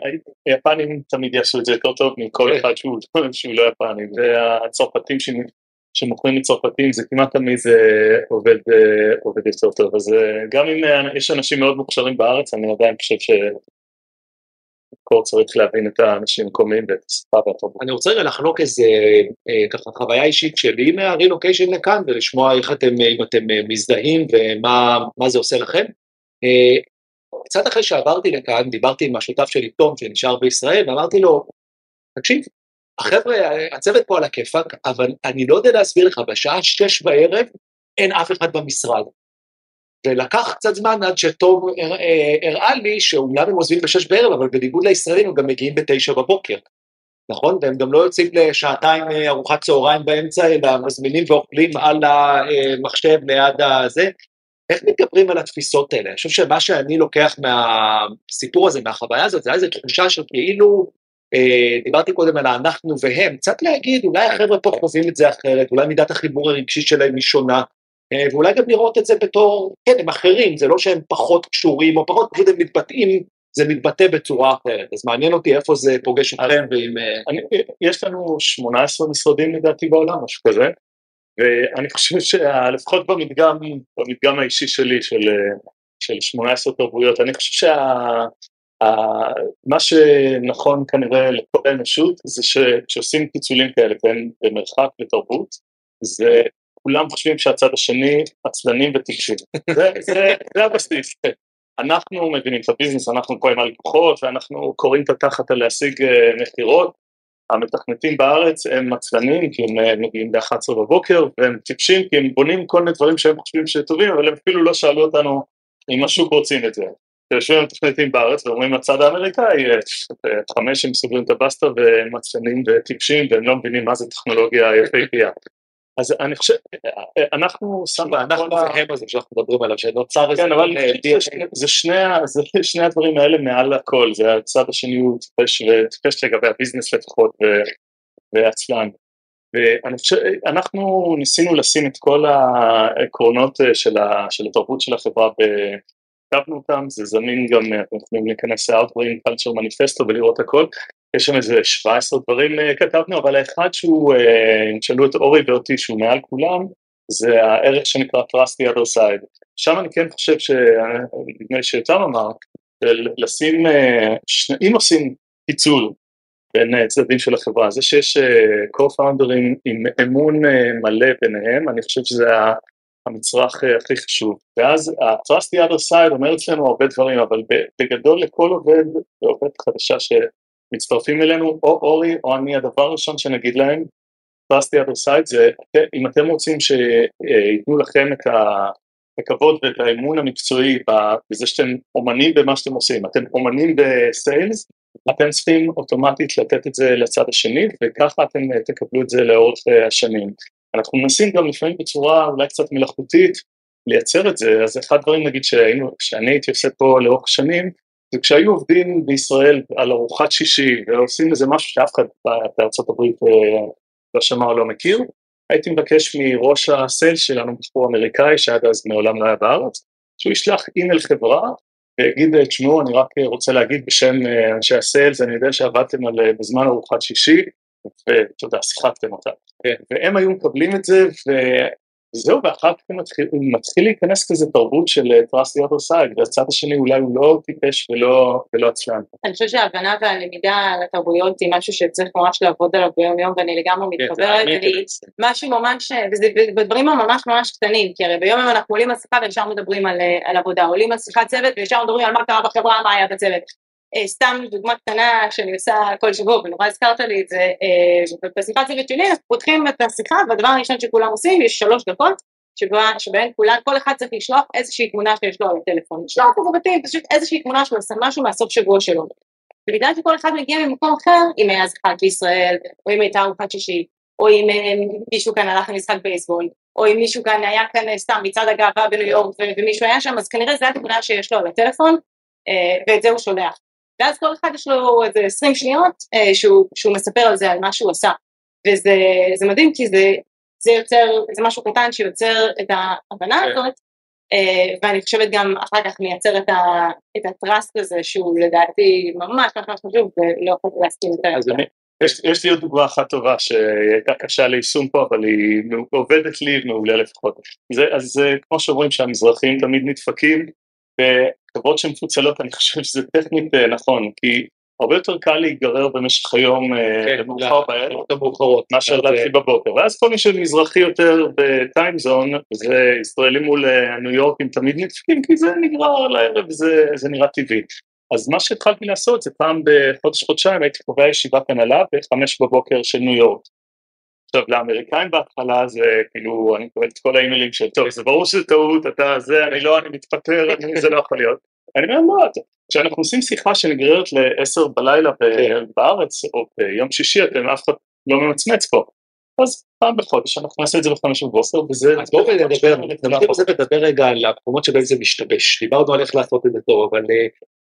היפנים תמיד יעשו את זה יותר טוב מכל כן. אחד שהוא לא יפני, והצרפתים שמוכרים מצרפתים זה כמעט תמיד זה עובד, עובד יותר טוב, אז גם אם יש אנשים מאוד מוכשרים בארץ, אני עדיין חושב ש... לחקור צריך להבין את האנשים המקומיים ואת השפה והתרבות. אני רוצה רגע לחלוק איזה אה, ככה חוויה אישית שלי מהרילוקיישן לכאן ולשמוע איך אתם, אם אתם אה, מזדהים ומה מה זה עושה לכם. אה, קצת אחרי שעברתי לכאן דיברתי עם השותף שלי תום שנשאר בישראל ואמרתי לו, תקשיב, החבר'ה, הצוות פה על הכיפאק, אבל אני לא יודע להסביר לך, בשעה שש בערב אין אף אחד במשרד. ולקח קצת זמן עד שתום אה, הראה לי שאומנם הם עוזבים בשש בערב, אבל בניגוד לישראלים הם גם מגיעים בתשע בבוקר. נכון? והם גם לא יוצאים לשעתיים אה, ארוחת צהריים באמצע, אלא מזמינים ואוכלים על המחשב ליד הזה. איך מתגברים על התפיסות האלה? אני חושב שמה שאני לוקח מהסיפור הזה, מהחוויה הזאת, זה היה איזו תחושה של כאילו, אה, דיברתי קודם על האנחנו והם, קצת להגיד, אולי החבר'ה פה חווים את זה אחרת, אולי מידת החיבור הרגשי שלהם היא שונה, ואולי גם לראות את זה בתור, כן, הם אחרים, זה לא שהם פחות קשורים או פחות, פשוט הם מתבטאים, זה מתבטא בצורה אחרת. אז מעניין אותי איפה זה פוגש אתכם ועם... אה, אני, יש לנו 18 משרדים לדעתי בעולם, משהו כזה, ואני חושב שלפחות במדגם, במדגם האישי שלי של, אה, של 18 תרבויות, אני חושב שמה שנכון כנראה לכל האנושות זה שכשעושים פיצולים כאלה בין במרחק לתרבות, זה כולם חושבים שהצד השני עצלנים וטיפשים. זה, זה, זה הבסיס. אנחנו מבינים את הביזנס, אנחנו פה עם הלקוחות ואנחנו קוראים את התחת על להשיג אה, מכירות. המתכנתים בארץ הם עצלנים כי הם אה, מגיעים ב-11 בבוקר והם טיפשים כי הם בונים כל מיני דברים שהם חושבים שטובים אבל הם אפילו לא שאלו אותנו אם השוק רוצים את זה. יושבים מתכנתים בארץ ואומרים לצד האמריקאי, אה, חמש הם סוגרים את הבסטה והם עצלנים וטיפשים והם לא מבינים מה זה טכנולוגיה יפהפייה. אז אני חושב, אנחנו שמנו אנחנו והם הזה שאנחנו מדברים עליו, שנוצר איזה... כן, אבל אה, זה שני ה- זה שני הדברים האלה מעל הכל, זה הצד השני הוא טיפש וטיפש לגבי הביזנס לפחות ועצלן. ואני חושב, אנחנו ניסינו לשים את כל העקרונות אה, של, ה, של התרבות של החברה, ב- כתבנו אותם, זה זמין גם, אה, אתם יכולים להיכנס ל-Outbrain Culture Manifesto ולראות הכל, יש שם איזה 17 דברים אה, כתבנו, אבל האחד שהוא, אה, אם תשאלו את אורי ואותי שהוא מעל כולם, זה הערך שנקרא Trust the other side. שם אני כן חושב שנדמה לי שיותם אמר, לשים, אה, שני, אם עושים פיצול בין צדדים של החברה, זה שיש co-founders עם אמון מלא ביניהם, אני חושב שזה המצרך הכי חשוב. ואז ה-Trust the other side אומר אצלנו הרבה דברים, אבל בגדול לכל עובד ועובדת חדשה שמצטרפים אלינו, או אורי או אני, הדבר הראשון שנגיד להם, Trust the other side זה, אם אתם רוצים שייתנו לכם את. הכבוד ואת האמון המקצועי בזה שאתם אומנים במה שאתם עושים, אתם אומנים בסיילס, אתם צריכים אוטומטית לתת את זה לצד השני וככה אתם אה, תקבלו את זה לאורך אה, השנים. אנחנו מנסים גם לפעמים בצורה אולי קצת מלאכותית לייצר את זה, אז אחד הדברים נגיד שהיינו, שאני הייתי עושה פה לאורך שנים, זה כשהיו עובדים בישראל על ארוחת שישי ועושים איזה משהו שאף אחד בארצות הברית אה, לא שמע או לא מכיר, הייתי מבקש מראש הסיילס שלנו, בחור אמריקאי שעד אז מעולם לא היה בארץ, שהוא ישלח אימייל חברה ויגיד, תשמעו, אני רק רוצה להגיד בשם אה, אנשי הסיילס, אני יודע שעבדתם על, אה, בזמן ארוחת שישי, ותודה, שיחקתם אותה. והם היו מקבלים את זה, וזהו, ואחר כך מתחיל, מתחיל להיכנס כזה תרבות של אה, trust the other side, והצד השני אולי הוא לא טיפש ולא, ולא עצלן. אני חושבת שההבנה והלמידה על התרבויות היא משהו שצריך ממש לעבוד עליו ביום יום ואני לגמרי מתחברת, והיא משהו ממש, וזה בדברים הממש ממש קטנים, כי הרי ביום יום אנחנו עולים על שיחה וישר מדברים על, אה, על עבודה, עולים על שיחת צוות וישר מדברים על מה קרה בחברה, מה היה בצוות. אה, סתם דוגמה קטנה שאני עושה כל שבוע, ונורא הזכרת לי את זה, אה, בשיחת צוות שלי אנחנו פותחים את השיחה והדבר הראשון שכולם עושים, יש שלוש דקות, שבה, שבהן כולם, כל אחד צריך לשלוח איזושהי תמונה שיש לו על הטלפון, לשלוח את זה בטים, פשוט איזושהי תמונה שהוא עושה משהו מהסוף שבוע שלו. ובגלל שכל אחד מגיע ממקום אחר, אם היה זכרת לישראל, או אם הייתה ארוחת שישי, או אם אה, מישהו כאן הלך למשחק בייסבול, או אם מישהו כאן היה כאן אה, סתם מצעד הגאווה בניו יורק ומישהו היה שם, אז כנראה זו התמונה שיש לו על הטלפון, אה, ואת זה הוא שולח. ואז כל אחד יש לו איזה 20 שניות אה, שהוא, שהוא מספר על זה, על מה שהוא עשה. וזה זה מדהים כי זה, זה יוצר, זה משהו קטן שיוצר את ההבנה כן. הזאת, אה, ואני חושבת גם אחר כך מייצר את, ה, את הטראסט הזה שהוא לדעתי ממש ממש חשוב ולא יכולתי להסכים יותר. אז אני, יש, יש לי עוד דוגמה אחת טובה שהיא הייתה קשה ליישום פה, אבל היא עובדת לי מעולה לפחות. זה, אז זה כמו שאומרים שהמזרחים תמיד נדפקים, בחברות שמפוצלות אני חושב שזה טכנית אה, נכון, כי הרבה יותר קל להיגרר במשך היום אה, כן, למאוחר בערב. מאשר להתחיל בבוקר, ואז כל מי שמזרחי יותר בטיימזון, זה ישראלים מול אה, הניו יורקים תמיד נדפקים, כי זה נגרר לערב, זה נראה טבעי. אז מה שהתחלתי לעשות זה פעם בחודש חודשיים הייתי קובע ישיבת הנהלה בחמש בבוקר של ניו יורק. עכשיו לאמריקאים בהתחלה זה כאילו אני קורא את כל האימיילים של טוב זה ברור שזה טעות אתה זה אני לא אני מתפטר אני, זה לא יכול להיות. אני אומר לא אתה- כשאנחנו עושים שיחה שנגררת לעשר בלילה ב- בארץ או ביום שישי אתם אף אחד לא ממצמץ פה. אז פעם בחודש אנחנו נעשה את זה בחמש בבוקר וזה אז בואו נדבר, ונדבר רגע על המקומות שבהם זה משתבש. דיברנו על איך לעשות את זה טוב, אבל אה,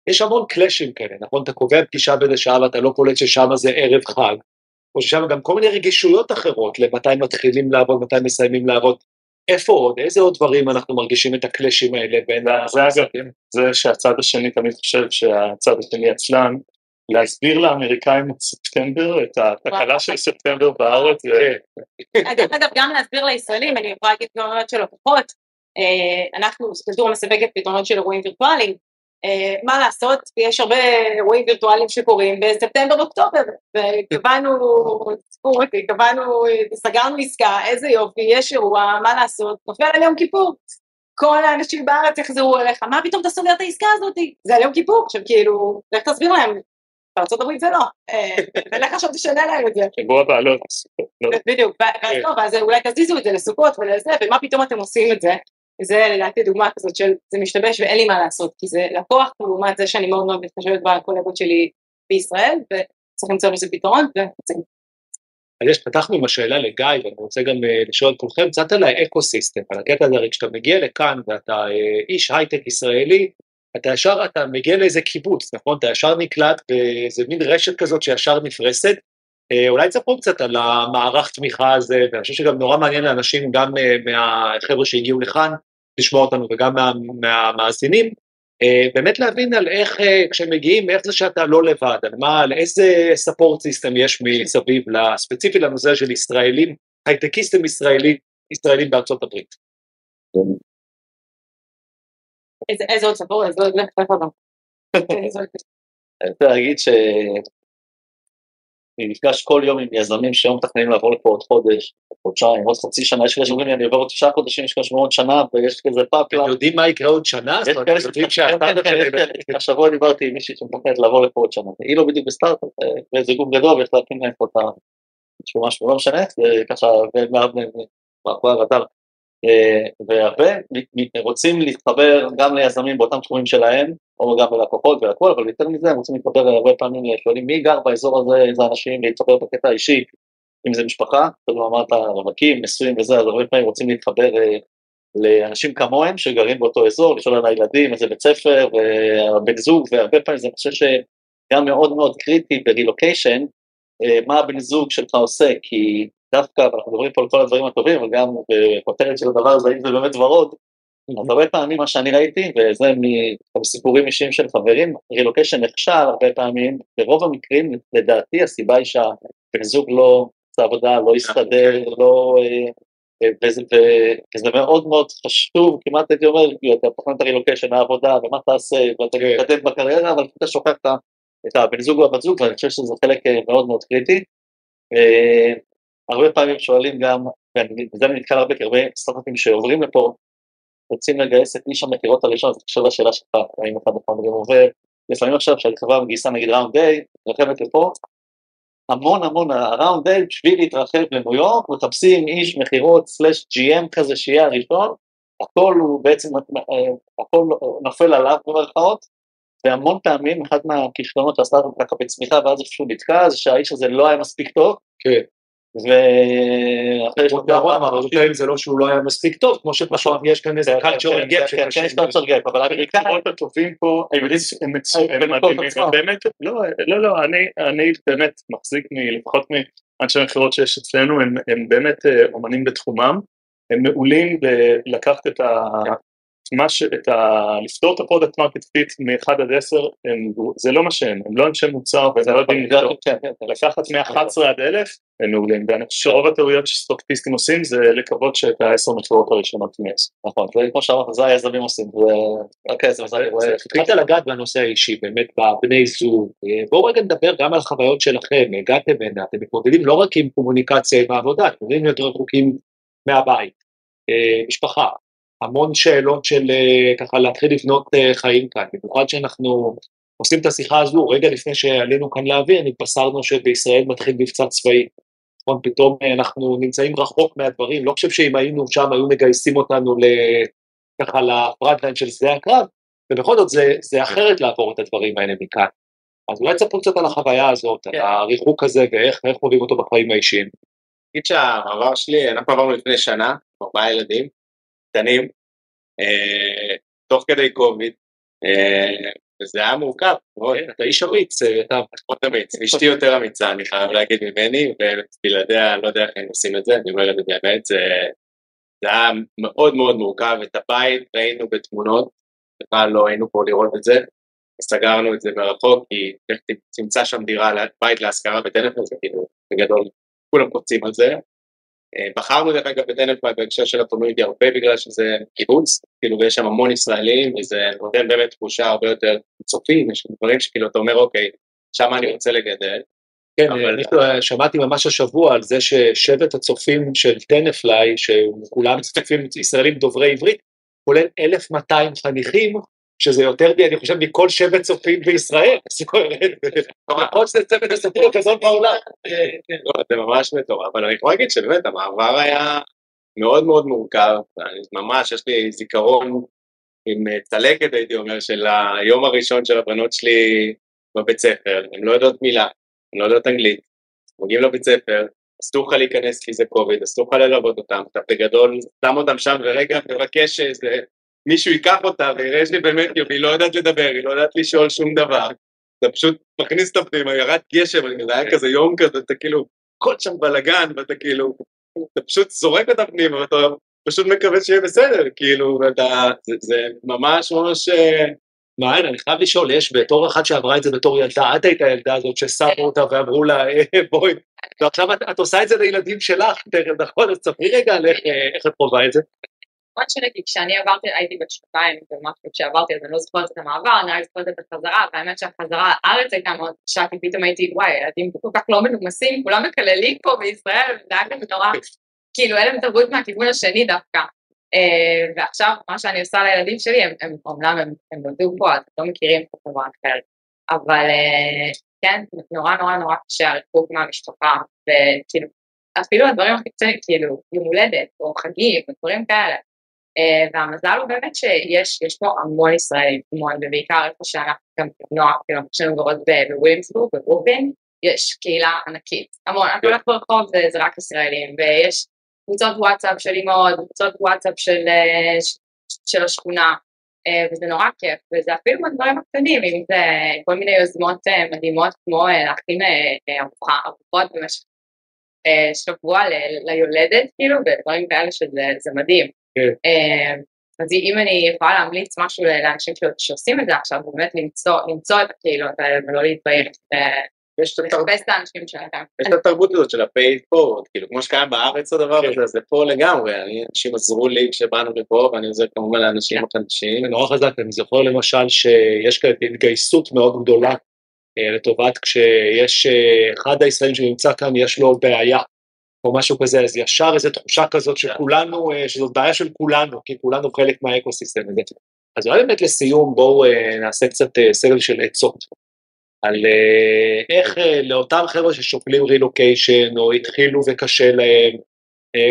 יש המון קלאשים כאלה, נכון? אתה קובע פגישה באיזה שעה ואתה לא קולט ששם זה ערב חג, או ששם גם כל מיני רגישויות אחרות למתי מתחילים לעבוד, מתי מסיימים לעבוד. איפה עוד? איזה עוד דברים אנחנו מרגישים את הקלאשים האלה בין זה אגב, זה שהצד השני תמיד חושב שהצד השני עצלן, להסביר לאמריקאים את ספטמבר, את התקלה של ספטמבר בארץ, זה- אגב, גם להסביר לישראלים, אני יכולה להגיד גם של לקוחות, אנחנו סקלטורה מספקת פתרונות של אירועים וירטואליים, מה לעשות, יש הרבה אירועים וירטואליים שקורים בספטמבר אוקטובר, וקבענו, סיפור, קבענו, אה, סגרנו עסקה, איזה יופי, יש אירוע, מה לעשות, נופל על יום כיפור. כל האנשים בארץ יחזרו אליך, מה פתאום אתה סוגר את העסקה הזאת? זה על יום כיפור, עכשיו כאילו, לך תסביר להם, בארצות הברית זה לא, אה, ולך עכשיו תשנה להם את זה. שבוע הבא לא, לא, בדיוק, ואז אולי תזיזו את זה לסוכות ולזה, ומה פתאום אתם עושים את זה? זה לדעתי דוגמה כזאת של זה משתבש ואין לי מה לעשות, כי זה לקוח לעומת זה שאני מאוד מאוד מתחשבת בקולגות שלי בישראל, וצריך למצוא לזה פתרון, ויוצאים. אז יש, פתחנו עם השאלה לגיא, ואני רוצה גם אה, לשאול את כולכם קצת על ה ecosystem, על הקטע הזה, הרי כשאתה מגיע לכאן ואתה אה, איש הייטק ישראלי, אתה ישר, אתה מגיע לאיזה קיבוץ, נכון? אתה ישר נקלט באיזה מין רשת כזאת שישר נפרסת. אה, אולי תספרו קצת על המערך תמיכה הזה, ואני חושב שגם נורא מעניין לאנשים, גם אה, מהחבר'ה שהגיעו לכאן, לשמוע אותנו, וגם מה, מהמאזינים, אה, באמת להבין על איך, כשהם מגיעים, איך זה שאתה לא לבד, על מה, על איזה ספורט סיסטם יש מסביב, ספציפי לנושא של ישראלים, הייטקיסטים ישראלים, ישראלים בארצות הברית. איזה עוד ספור, איזה עוד (laughs) רוצה להגיד ש... אני נפגש כל יום עם יזמים שהיום מתכננים לעבור לפה עוד חודש, חודשיים, עוד חצי שנה, יש כאלה שאומרים לי אני עובר עוד תשעה חודשים, יש כאלה שאומרים עוד שנה, ויש כזה פאפלה. אתם יודעים מה יקרה עוד שנה? יש כאלה יודעים כן, שהסטארט-אפ כן, כן. השבוע דיברתי עם מישהי שמתכננת לעבור לפה עוד שנה, היא לא בדיוק בסטארט-אפ, אה, באיזה גוף גדול, ויש להקים להם פה את. שהוא משהו, לא משנה, זה ככה, ומאחורי הרדאר. אה, והרבה רוצים להתחבר גם ליזמים באותם תחומים שלהם, או גם ללקוחות והכל, אבל יותר מזה הם רוצים להתחבר הרבה פעמים, שואלים מי גר באזור הזה, איזה אנשים, להתחבר בקטע האישי, אם זה משפחה, קודם אמרת רווקים, נשואים וזה, אז הרבה פעמים רוצים להתחבר אה, לאנשים כמוהם שגרים באותו אזור, לשאול על הילדים, איזה בית ספר, והבן זוג, והרבה פעמים זה חושב שגם מאוד מאוד קריטי ברילוקיישן, אה, מה הבן זוג שלך עושה, כי דווקא, ואנחנו מדברים פה על כל הדברים הטובים, אבל גם בכותרת של הדבר הזה, אם זה באמת ורוד, אז הרבה פעמים מה שאני ראיתי, וזה מסיפורים אישיים של חברים, רילוקיישן נכשל הרבה פעמים, ברוב המקרים, לדעתי הסיבה היא שהבן זוג לא עושה עבודה, לא הסתדר, לא... אה, וזה, וזה מאוד מאוד חשוב, כמעט הייתי אומר, אתה תכנן את הרילוקיישן, העבודה, ומה תעשה, ואתה כן. מתקדם בקריירה, אבל אתה שוכח את הבן זוג או הבת זוג, ואני חושב שזה חלק אה, מאוד מאוד קריטי. אה, הרבה פעמים שואלים גם, וזה אני נתקל הרבה, כי הרבה סטארט-אפים שעוברים לפה, רוצים לגייס את איש המכירות הראשון, זה קשור לשאלה שלך, האם אחד נכון גם עובר, לפעמים עכשיו כשהחברה מגייסה נגיד ראונד דיי, מתרחבת לפה, המון המון הראונד דיי בשביל להתרחב לניו יורק, מחפשים איש מכירות סלאש GM כזה שיהיה הראשון, הכל הוא בעצם, אה, הכל נופל עליו במרכאות, והמון פעמים אחד מהכישלונות שהסטארט-אפ ככה בצמיחה ואז איפשהו נתקע, זה שהאיש הזה לא היה מספיק טוב, כן. ואחרי אבל פעמים זה לא שהוא לא היה מספיק טוב, כמו שפשוט יש כאן איזה כן, cultural כן, כן, כן, שקשה. יש cultural gap, אבל האמריקאים, המקומות הטובים פה, הם מדהימים, באמת, לא, לא, לא, אני, באמת מחזיק לפחות מאנשי המכירות שיש אצלנו, הם, הם באמת אה, אומנים בתחומם, הם מעולים בלקחת את, ה, מה ש... את ה... לפתור את ה product market fit מ-1 עד 10, הם... זה לא מה שהם, הם לא אנשי מוצר והם לא יודעים לפתור. כן, כן. לקחת מ-11 עד 1,000 הם מעולים, ואני חושב שרוב הטעויות שסטארטאפיסטים עושים זה לקוות שאת העשר מכירות הראשונות הם יעשו. נכון, זה כמו שאמרת, זה היזמים עושים, היזם זה רואה. התחלת לגעת בנושא האישי, באמת בבני זוג, אה, בואו רגע נדבר גם על החוויות שלכם, הגעתם הנה, אתם מתמודדים לא רק עם קומוניקציה עם העבודה, אתם מתמודדים יותר רחוקים מהבית, אה, משפחה, המון שאלות של אה, ככה להתחיל לבנות אה, חיים כאן, במיוחד שאנחנו עושים את השיחה הזו, רגע לפני שעלינו כאן לאוויר, נתבשרנו שבישראל מתחיל מבצע צבאי. נכון, פתאום אה, אנחנו נמצאים רחוק מהדברים, לא חושב שאם היינו שם היו מגייסים אותנו. ככה לפרט ליין של שדה הקרב, ובכל זאת זה, זה אחרת לעבור את הדברים האלה מכאן. אז אולי תספרו קצת על החוויה הזאת, על הריחוק הזה ואיך איך חווים אותו בחיים האישיים. נגיד שהמעבר שלי, אנחנו עברנו לפני שנה, ארבעה ילדים, קטנים, אה, תוך כדי קוביד, אה, וזה היה מורכב, מאוד. אתה איש אמיץ, אתה פחות אמיץ, אשתי יותר אמיצה, אני חייב להגיד ממני, ובלעדיה לא יודע איך הם עושים את זה, אני אומר את זה באמת, זה, היה מאוד מאוד מורכב, את הבית ראינו בתמונות, בכלל לא היינו פה לראות את זה, סגרנו את זה מרחוק, כי תמצא שם דירה, בית להשכרה בטלפון, זה כאילו, בגדול, כולם קופצים על זה. אה, בחרנו דרך אגב בטלפון בהקשר של הקומיוניטי הרבה בגלל שזה קיבוץ, כאילו ויש שם המון ישראלים וזה נותן באמת תחושה הרבה יותר צופים, יש דברים שכאילו אתה אומר אוקיי, שם אני רוצה לגדל. כן, אבל- אני שמעתי ממש השבוע על זה ששבט הצופים של טנפליי, שכולם צופים ישראלים דוברי עברית, כולל 1,200 חניכים, שזה יותר, מ- אני חושב, מכל שבט צופים בישראל. לפחות שזה צוות הצופים הגדול בעולם. לא, זה ממש מטורף, אבל אני יכול להגיד שבאמת המעבר היה מאוד מאוד מורכב, ממש יש לי זיכרון עם אה, צלקת הייתי אומר של היום הראשון של הבנות שלי בבית ספר, הן לא יודעות מילה, הן לא יודעות אנגלית, מגיעים לבית ספר, אסור לך להיכנס כי זה קוביד, אסור לך ללוות אותם, אתה בגדול שם אותם שם ורגע מבקש שאיזה מישהו ייקח אותה ויראה שהיא באמת, היא לא יודעת לדבר, היא לא יודעת לשאול שום דבר, אתה פשוט מכניס אותה פנימה, ירד גשם, זה היה כזה יום כזה, אתה כאילו, הכל שם בלאגן, ואתה כאילו, אתה פשוט זורק אותה פנימה, ואתה פשוט מקווה שיהיה בסדר, כאילו, ואתה, זה, זה ממש ממש, אה, מעיין, אני חייב לשאול, יש בתור אחת שעברה את זה בתור ילדה, את היית הילדה הזאת ששמו אותה ואמרו לה, "אה, בואי, ועכשיו את, את עושה את זה לילדים שלך, תכף, נכון? אז ספרי רגע על איך, אה, איך את חווה את זה. מאוד שונה, כי כשאני עברתי, הייתי בת שנתיים ומשהו כשעברתי, אז אני לא זוכרת את המעבר, אני רק זוכרת את החזרה, והאמת שהחזרה לארץ הייתה מאוד קשה, כי פתאום הייתי, וואי, ילדים כל כך לא מנומסים, כולם מקללים פה בישראל, זה היה כזה נורא, כאילו, אין להם תרבות מהכיוון השני דווקא. אה, ועכשיו, מה שאני עושה לילדים שלי, הם, אומנם, הם, נולדו פה, אז לא מכירים את החברה אחרת, אבל אה, כן, נורא נורא נורא קשה הריחוק מהמשפחה, וכאילו, אפילו הדברים הכי קטנים, כאילו, יום הולדת, או חגים, ודברים כאלה. אה, והמזל הוא באמת שיש יש פה המון ישראלים, המון, ובעיקר איפה שאנחנו גם נוער, כאילו, יש לנו גרות ב- בוויליאמסבורג, בברוקלין, יש קהילה ענקית, המון, אתה הולך ברחוב זה- זה רק ישראלים, ויש קבוצות וואטסאפ של אימהות, קבוצות וואטסאפ של, אה, של השכונה, אה, וזה נורא כיף, וזה אפילו בדברים הקטנים, אם זה כל מיני יוזמות מדהימות, כמו להכין ארוחות במשך שבוע ליולדת, כאילו, ודברים כאלה שזה זה מדהים. כן. אה, אז אם אני יכולה להמליץ משהו לאנשים שעושים את זה עכשיו, באמת למצוא, למצוא את הקהילות האלה ולא להתבייש, אה, יש את התרבות- הזאת של ה-paid forward, כאילו כמו שקיים בארץ הדבר כן. הזה, זה פה לגמרי, אנשים עזרו לי כשבאנו לפה ואני עוזר כמובן לאנשים החדשים. זה נורא חזק, אני זוכר למשל שיש כאן התגייסות מאוד גדולה אה, לטובת כשיש אחד הישראלים שנמצא כאן, יש לו בעיה, או משהו כזה, אז ישר איזו תחושה כזאת שכולנו, אה, שזאת בעיה של כולנו, כי כולנו חלק מהאקוסיסטם הזה. אז אולי באמת לסיום בואו אה, נעשה קצת אה, סבב של עצות. על איך לאותם חבר'ה ששוקלים רילוקיישן או התחילו וקשה להם,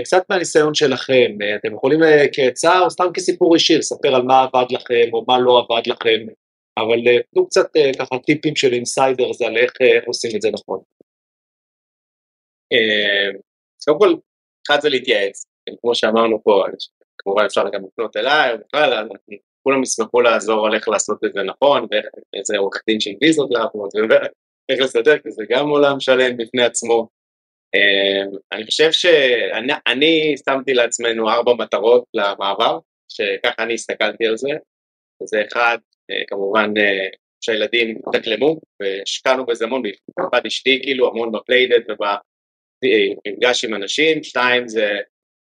קצת מהניסיון שלכם, אתם יכולים כעצה או סתם כסיפור אישי לספר על מה עבד לכם או מה לא עבד לכם, אבל תנו קצת ככה טיפים של insiders על איך איך עושים את זה נכון. אז קודם כל, אחד זה להתייעץ, כמו שאמרנו פה, כמובן אפשר גם לפנות אליי, או בכלל, אז אני- כולם ישמחו לעזור על איך לעשות את זה נכון, ואיזה עורך דין של ויזות לעבוד, ואיך לסדר, כי זה גם עולם שלם בפני עצמו. אה, אני חושב שאני אני שמתי לעצמנו ארבע מטרות למעבר, שככה אני הסתכלתי על זה. זה אחד, אה, כמובן אה, שהילדים התאקלמו, והשקענו בזה המון, במיוחד אשתי כאילו המון בפליידד ובמפגש עם אנשים, שתיים זה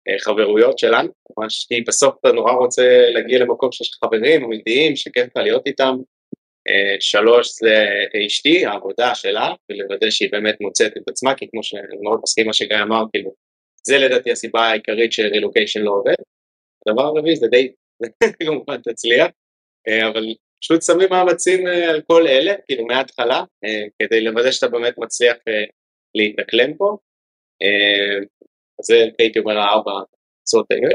אה, חברויות שלנו, ממש כי בסוף אתה נורא רוצה להגיע למקום שיש לך חברים אמיתיים שכיף לך להיות איתם, אה, שלוש זה אשתי, העבודה שלה, ולוודא שהיא באמת מוצאת את עצמה, כי כמו שאני מאוד מסכים מה שגיא אמר, כאילו, זה לדעתי הסיבה העיקרית שרילוקיישן לא עובד. הדבר הרביעי זה די, (laughs) כמובן תצליח, אה, אבל פשוט שמים מאמצים אה, על כל אלה, כאילו מההתחלה, כדי לוודא שאתה באמת מצליח להתאקלם פה. אז זה הייתי אומר הארבע עצות האלה.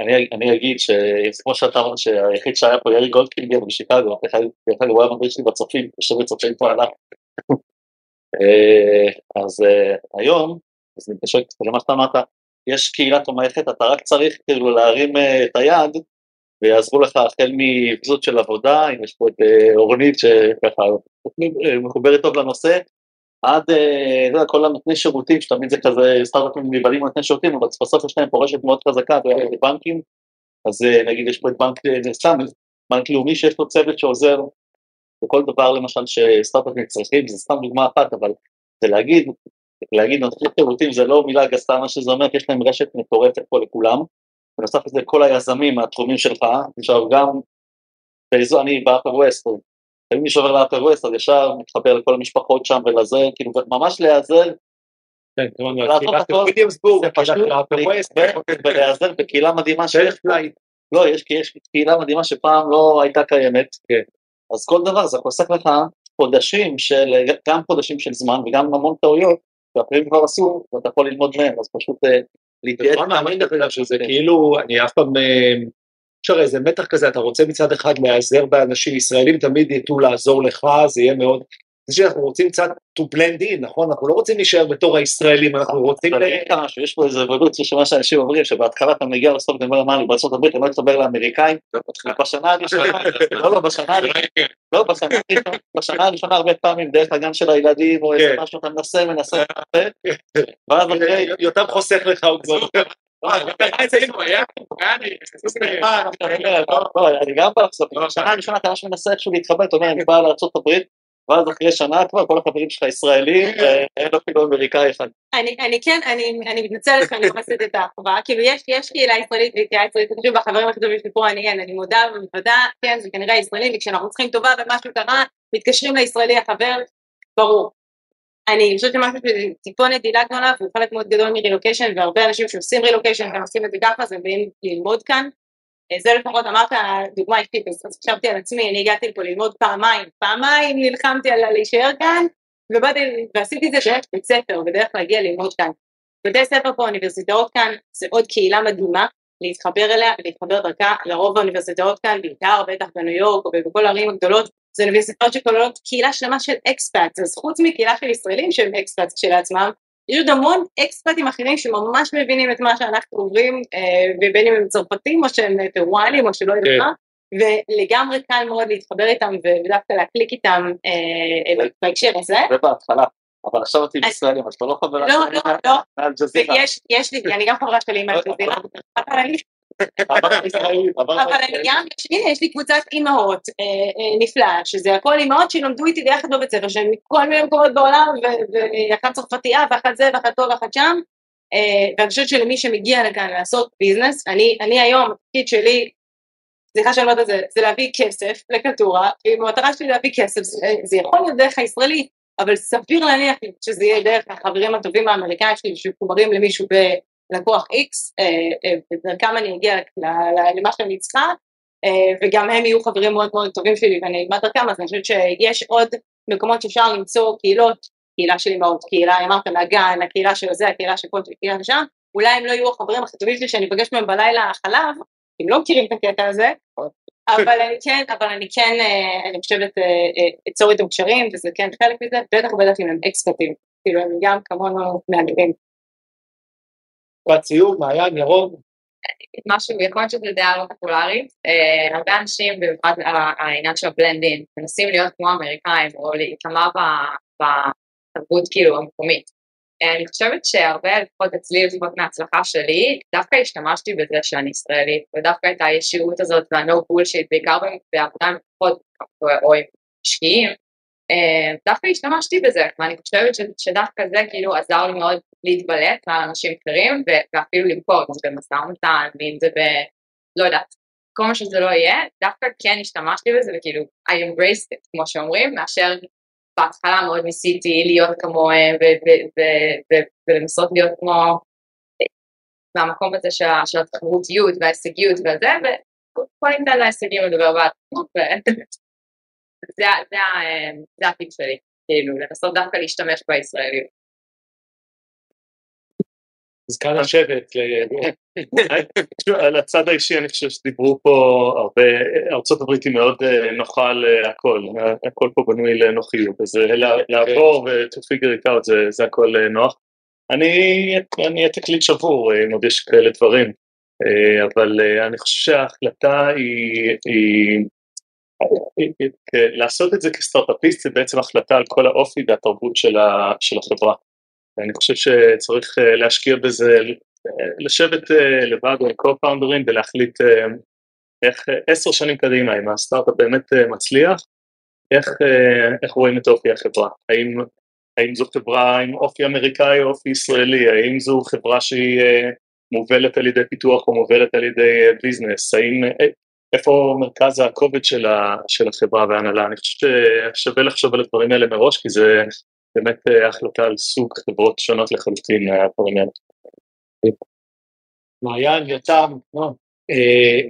אני, אני, אגיד שכמו שאתה אומר שהיחיד שהיה פה יאיר גולדקינגר בשיקגו, דרך אגב הוא היה מדריך שלי בצופים, יושב בצופים פה עליו. (laughs) אז uh, היום, אז אני מתקשר למה שאתה אמרת, יש קהילה תומכת, אתה רק צריך כאילו להרים את היד ויעזרו לך החל מבזות של עבודה, אם יש פה את אורנית שככה מחוברת טוב לנושא, עד אה, כל הנותני שירותים, שתמיד זה כזה סטארט-אפים נבהלים נותני שירותים, אבל בסוף יש להם פה רשת מאוד חזקה בבנקים, אז אה, נגיד יש פה את בנק, אה, סתם, בנק לאומי שיש לו צוות שעוזר בכל דבר למשל שסטארט-אפים צריכים, זה סתם דוגמה אחת, אבל זה להגיד, להגיד נותני שירותים זה לא מילה גסה, מה שזה אומר, כי יש להם רשת מטורפת פה לכולם, בנוסף לזה כל היזמים מהתחומים שלך, עכשיו גם, אני ב Upper West, אם מישהו עובר ל Upper West, אז ישר מתחבר לכל המשפחות שם ולזה, כאילו ממש להיעזר. כן, זה פשוט ולהיעזר בקהילה מדהימה שיש לא, יש, יש קהילה מדהימה שפעם לא הייתה קיימת, כן. אז כל דבר זה חוסך לך חודשים של, גם חודשים של זמן וגם המון טעויות, ואחרים כבר עשו, ואתה יכול ללמוד מהם, אז פשוט אה, להתייעץ. אני מאמין דרך אגב שזה כאילו, אני אף פעם אה, אפשר איזה מתח כזה, אתה רוצה מצד אחד להיעזר באנשים ישראלים, תמיד יטו לעזור לך, זה יהיה מאוד... זה שאנחנו רוצים קצת to blend in, נכון? אנחנו לא רוצים להישאר בתור הישראלים, אנחנו רוצים... אני אגיד לך משהו, יש פה איזה אבולוציה שמה שאנשים אומרים, שבהתחלה אתה מגיע לסוף, אתה אומר, מה, אני בארצות הברית, אני לא אתחבר לאמריקאים, בשנה הראשונה, לא, לא, בשנה לא, בשנה הראשונה הרבה פעמים, דרך הגן של הילדים, או איזה משהו, אתה מנסה, מנסה, ואז אחרי... יותם חוסך לך, הוא כבר... אני גם בא לחשוף, בשנה הראשונה אתה ממש מנסה איכשהו להתחבר, אתה אומר, אני בא לארה"ב, ואז אחרי שנה כבר כל החברים שלך ישראלים, ואין אפילו אמריקאי אחד. אני כן, אני מתנצלת שאני נכנסת את האחווה, כאילו יש קהילה ישראלית וקהילה ישראלית, אני חושבת בחברים הכי טובים שלי פה אני אין, אני מודה ומתוודה, כן, זה כנראה ישראלי, וכשאנחנו צריכים טובה ומשהו קרה, מתקשרים לישראלי החבר, ברור. אני חושבת שמשהו שטיפונת דילגנו גדולה, והוא חלק מאוד גדול מרילוקיישן והרבה אנשים שעושים רילוקיישן גם עושים את זה ככה אז הם באים ללמוד כאן. אה, זה לפחות אמרת דוגמה אישית אז חשבתי על עצמי אני הגעתי לפה ללמוד פעמיים פעמיים נלחמתי על להישאר כאן ובאתי ועשיתי את זה דרך בית ספר בדרך להגיע ללמוד כאן. בתי ספר פה אוניברסיטאות כאן זה עוד קהילה מדהימה להתחבר אליה ולהתחבר דרכה לרוב האוניברסיטאות כאן בעיקר בטח בניו יורק או בכל הערים הגדולות זה אוניברסיטאות שכוללות קהילה שלמה של אקספאט, אז חוץ מקהילה של ישראלים שהם אקספאט כשלעצמם, יש עוד המון אקספאטים אחרים שממש מבינים את מה שאנחנו עוברים, אה, ובין אם הם צרפתים או שהם פירואנים או שלא יודעת כן. מה, ולגמרי קל מאוד להתחבר איתם ודווקא להקליק איתם אה, בהקשר הזה. זה בהתחלה. אבל עכשיו אותי ישראלים, אז אתה לא חברה לא, לא, לא, יש לי, אני גם חברה שלי עם אלג'זירה, (laughs) אבל אני גם, הנה יש לי קבוצת אימהות אה, אה, נפלאה, שזה הכל אימהות שלמדו איתי ביחד בבית ספר, שהן מכל מיני מקומות בעולם, ואחת צרפתייה ואחת זה ואחת פה ואחת שם, אה, ואני חושבת שלמי שמגיע לכאן לעשות ביזנס, אני היום, התפקיד שלי, סליחה שאני אומרת את זה, זה להביא כסף לקטורה, אם המטרה שלי להביא כסף, זה יכול להיות דרך הישראלי, אבל סביר להניח שזה יהיה דרך החברים הטובים האמריקאים שלי שמחוברים למישהו לקוח X, ודרכם אה, אה, אני אגיע למה שאני צריכה, אה, וגם הם יהיו חברים מאוד מאוד טובים שלי ואני אלמד דרכם, אז אני חושבת שיש עוד מקומות שאפשר למצוא קהילות, קהילה של אמהות, קהילה, אמרת מהגן, הקהילה של זה, הקהילה של כל קהילה שם, אולי הם לא יהיו החברים הכי טובים שלי שאני אפגש בהם בלילה חלב, הם לא מכירים את הקטע הזה, אבל אני כן, אבל אני כן, אני חושבת, אצור איתם קשרים, וזה כן חלק מזה, בטח ובטח אם הם אקספטים, כאילו הם גם כמונו מהגרים. משפט סיום, מעיין, ירון. משהו, יכול להיות שזו דעה לא פופולרית, אה, הרבה אנשים, במיוחד העניין של הבלנדין, מנסים להיות כמו אמריקאים או להיטמע בתרבות כאילו המקומית. אה, אני חושבת שהרבה, לפחות אצלי, לפחות מההצלחה שלי, דווקא השתמשתי בזה שאני ישראלית, ודווקא את הישירות הזאת וה-no bullshit, בעיקר בעבודה עם לקוחות או עם משקיעים, דווקא השתמשתי בזה, ואני חושבת שדווקא זה כאילו עזר לי מאוד להתבלט מעל אנשים אחרים, ואפילו למכור, אם זה במשא ומתן, ואם זה ב... לא יודעת, כל מה שזה לא יהיה, דווקא כן השתמשתי בזה, וכאילו, I embraced it, כמו שאומרים, מאשר בהתחלה מאוד ניסיתי להיות כמוהם ולנסות להיות כמו מהמקום הזה של התחרותיות וההישגיות וזה, וכל ניתן להישגים לדבר בעצמו, וזה ה- זה ה- זה הטיפ שלי, כאילו לנסות דווקא להשתמש בישראליות. אז כאן השבט, (laughs) על הצד האישי אני חושב שדיברו פה הרבה, ארצות הברית היא מאוד אה, נוחה להכל, הכל פה בנוי לנוחיות, אז אה, לה- לעבור ו-to figure it out זה- זה הכל אה, נוח. אני אני אהיה תקליט שבור אה, אם עוד יש כאלה דברים, אה, אבל אה, אני חושב שההחלטה היא- לעשות את זה כסטארט-אפיסט זה בעצם החלטה על כל האופי והתרבות של החברה. ואני חושב שצריך אה, להשקיע בזה, אה, לשבת אה, לבד עם co-founders ולהחליט אה, איך אה, עשר שנים קדימה, אם הסטארט-אפ באמת אה, מצליח, איך, אה, איך רואים את אופי החברה, האם, האם זו חברה עם אופי אמריקאי או אופי ישראלי, האם זו חברה שהיא אה, מובלת על ידי פיתוח או מובלת על ידי אה, ביזנס, האם, אה, איפה מרכז הכובד של, ה, של החברה וההנהלה, אני חושב ששווה לחשוב על הדברים האלה מראש, כי זה באמת אה, החלטה על סוג חברות שונות לחלוטין הדברים האלה. מעיין, יותם, נועם. אה,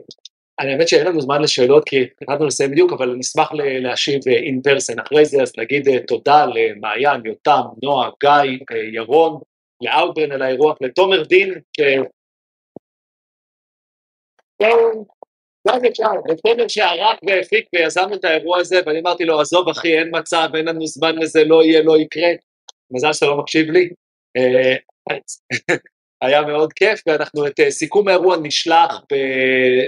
אני האמת שאין לנו זמן לשאלות כי התחלנו לסיים בדיוק, אבל אני אשמח להשיב אין פרסן אחרי זה, אז נגיד אה, תודה למעיין, יותם, נועה, גיא, אה, ירון, לאאוטברן על האירוח, לתומר דין, ש... גם אפשר, לתומר שערך והפיק ויזם את האירוע הזה, ואני אמרתי לו, עזוב אחי, אין מצב, אין לנו זמן לזה, לא יהיה, לא יקרה. מזל שאתה לא מקשיב לי. אה, (laughs) היה מאוד כיף, ואנחנו את אה, סיכום האירוע נשלח ב,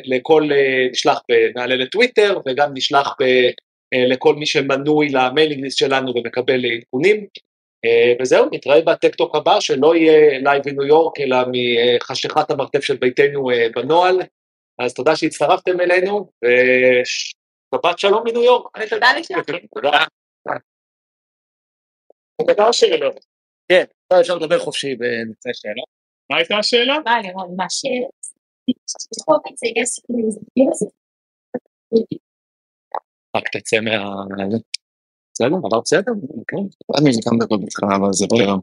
לכל, אה, נשלח, נעלה לטוויטר, וגם נשלח ב, לכל מי שמנוי ל mailing list שלנו ומקבל עדכונים. וזהו, נתראה ב Tech Talk הבא, שלא יהיה live בניו יורק, אלא מחשכת המרתף של ביתנו בנוהל. אז תודה שהצטרפתם אלינו, ושבת שלום מניו יורק. ותודה לשם. תודה. דבר שאלות. כן, עכשיו אפשר לדבר חופשי בנושא שאלות. מה הייתה השאלה? ביי לירון, מה ש... רק תצא מה... בסדר, עבר בסדר? כן. אני גם מדבר בהתחלה, אבל זה לא...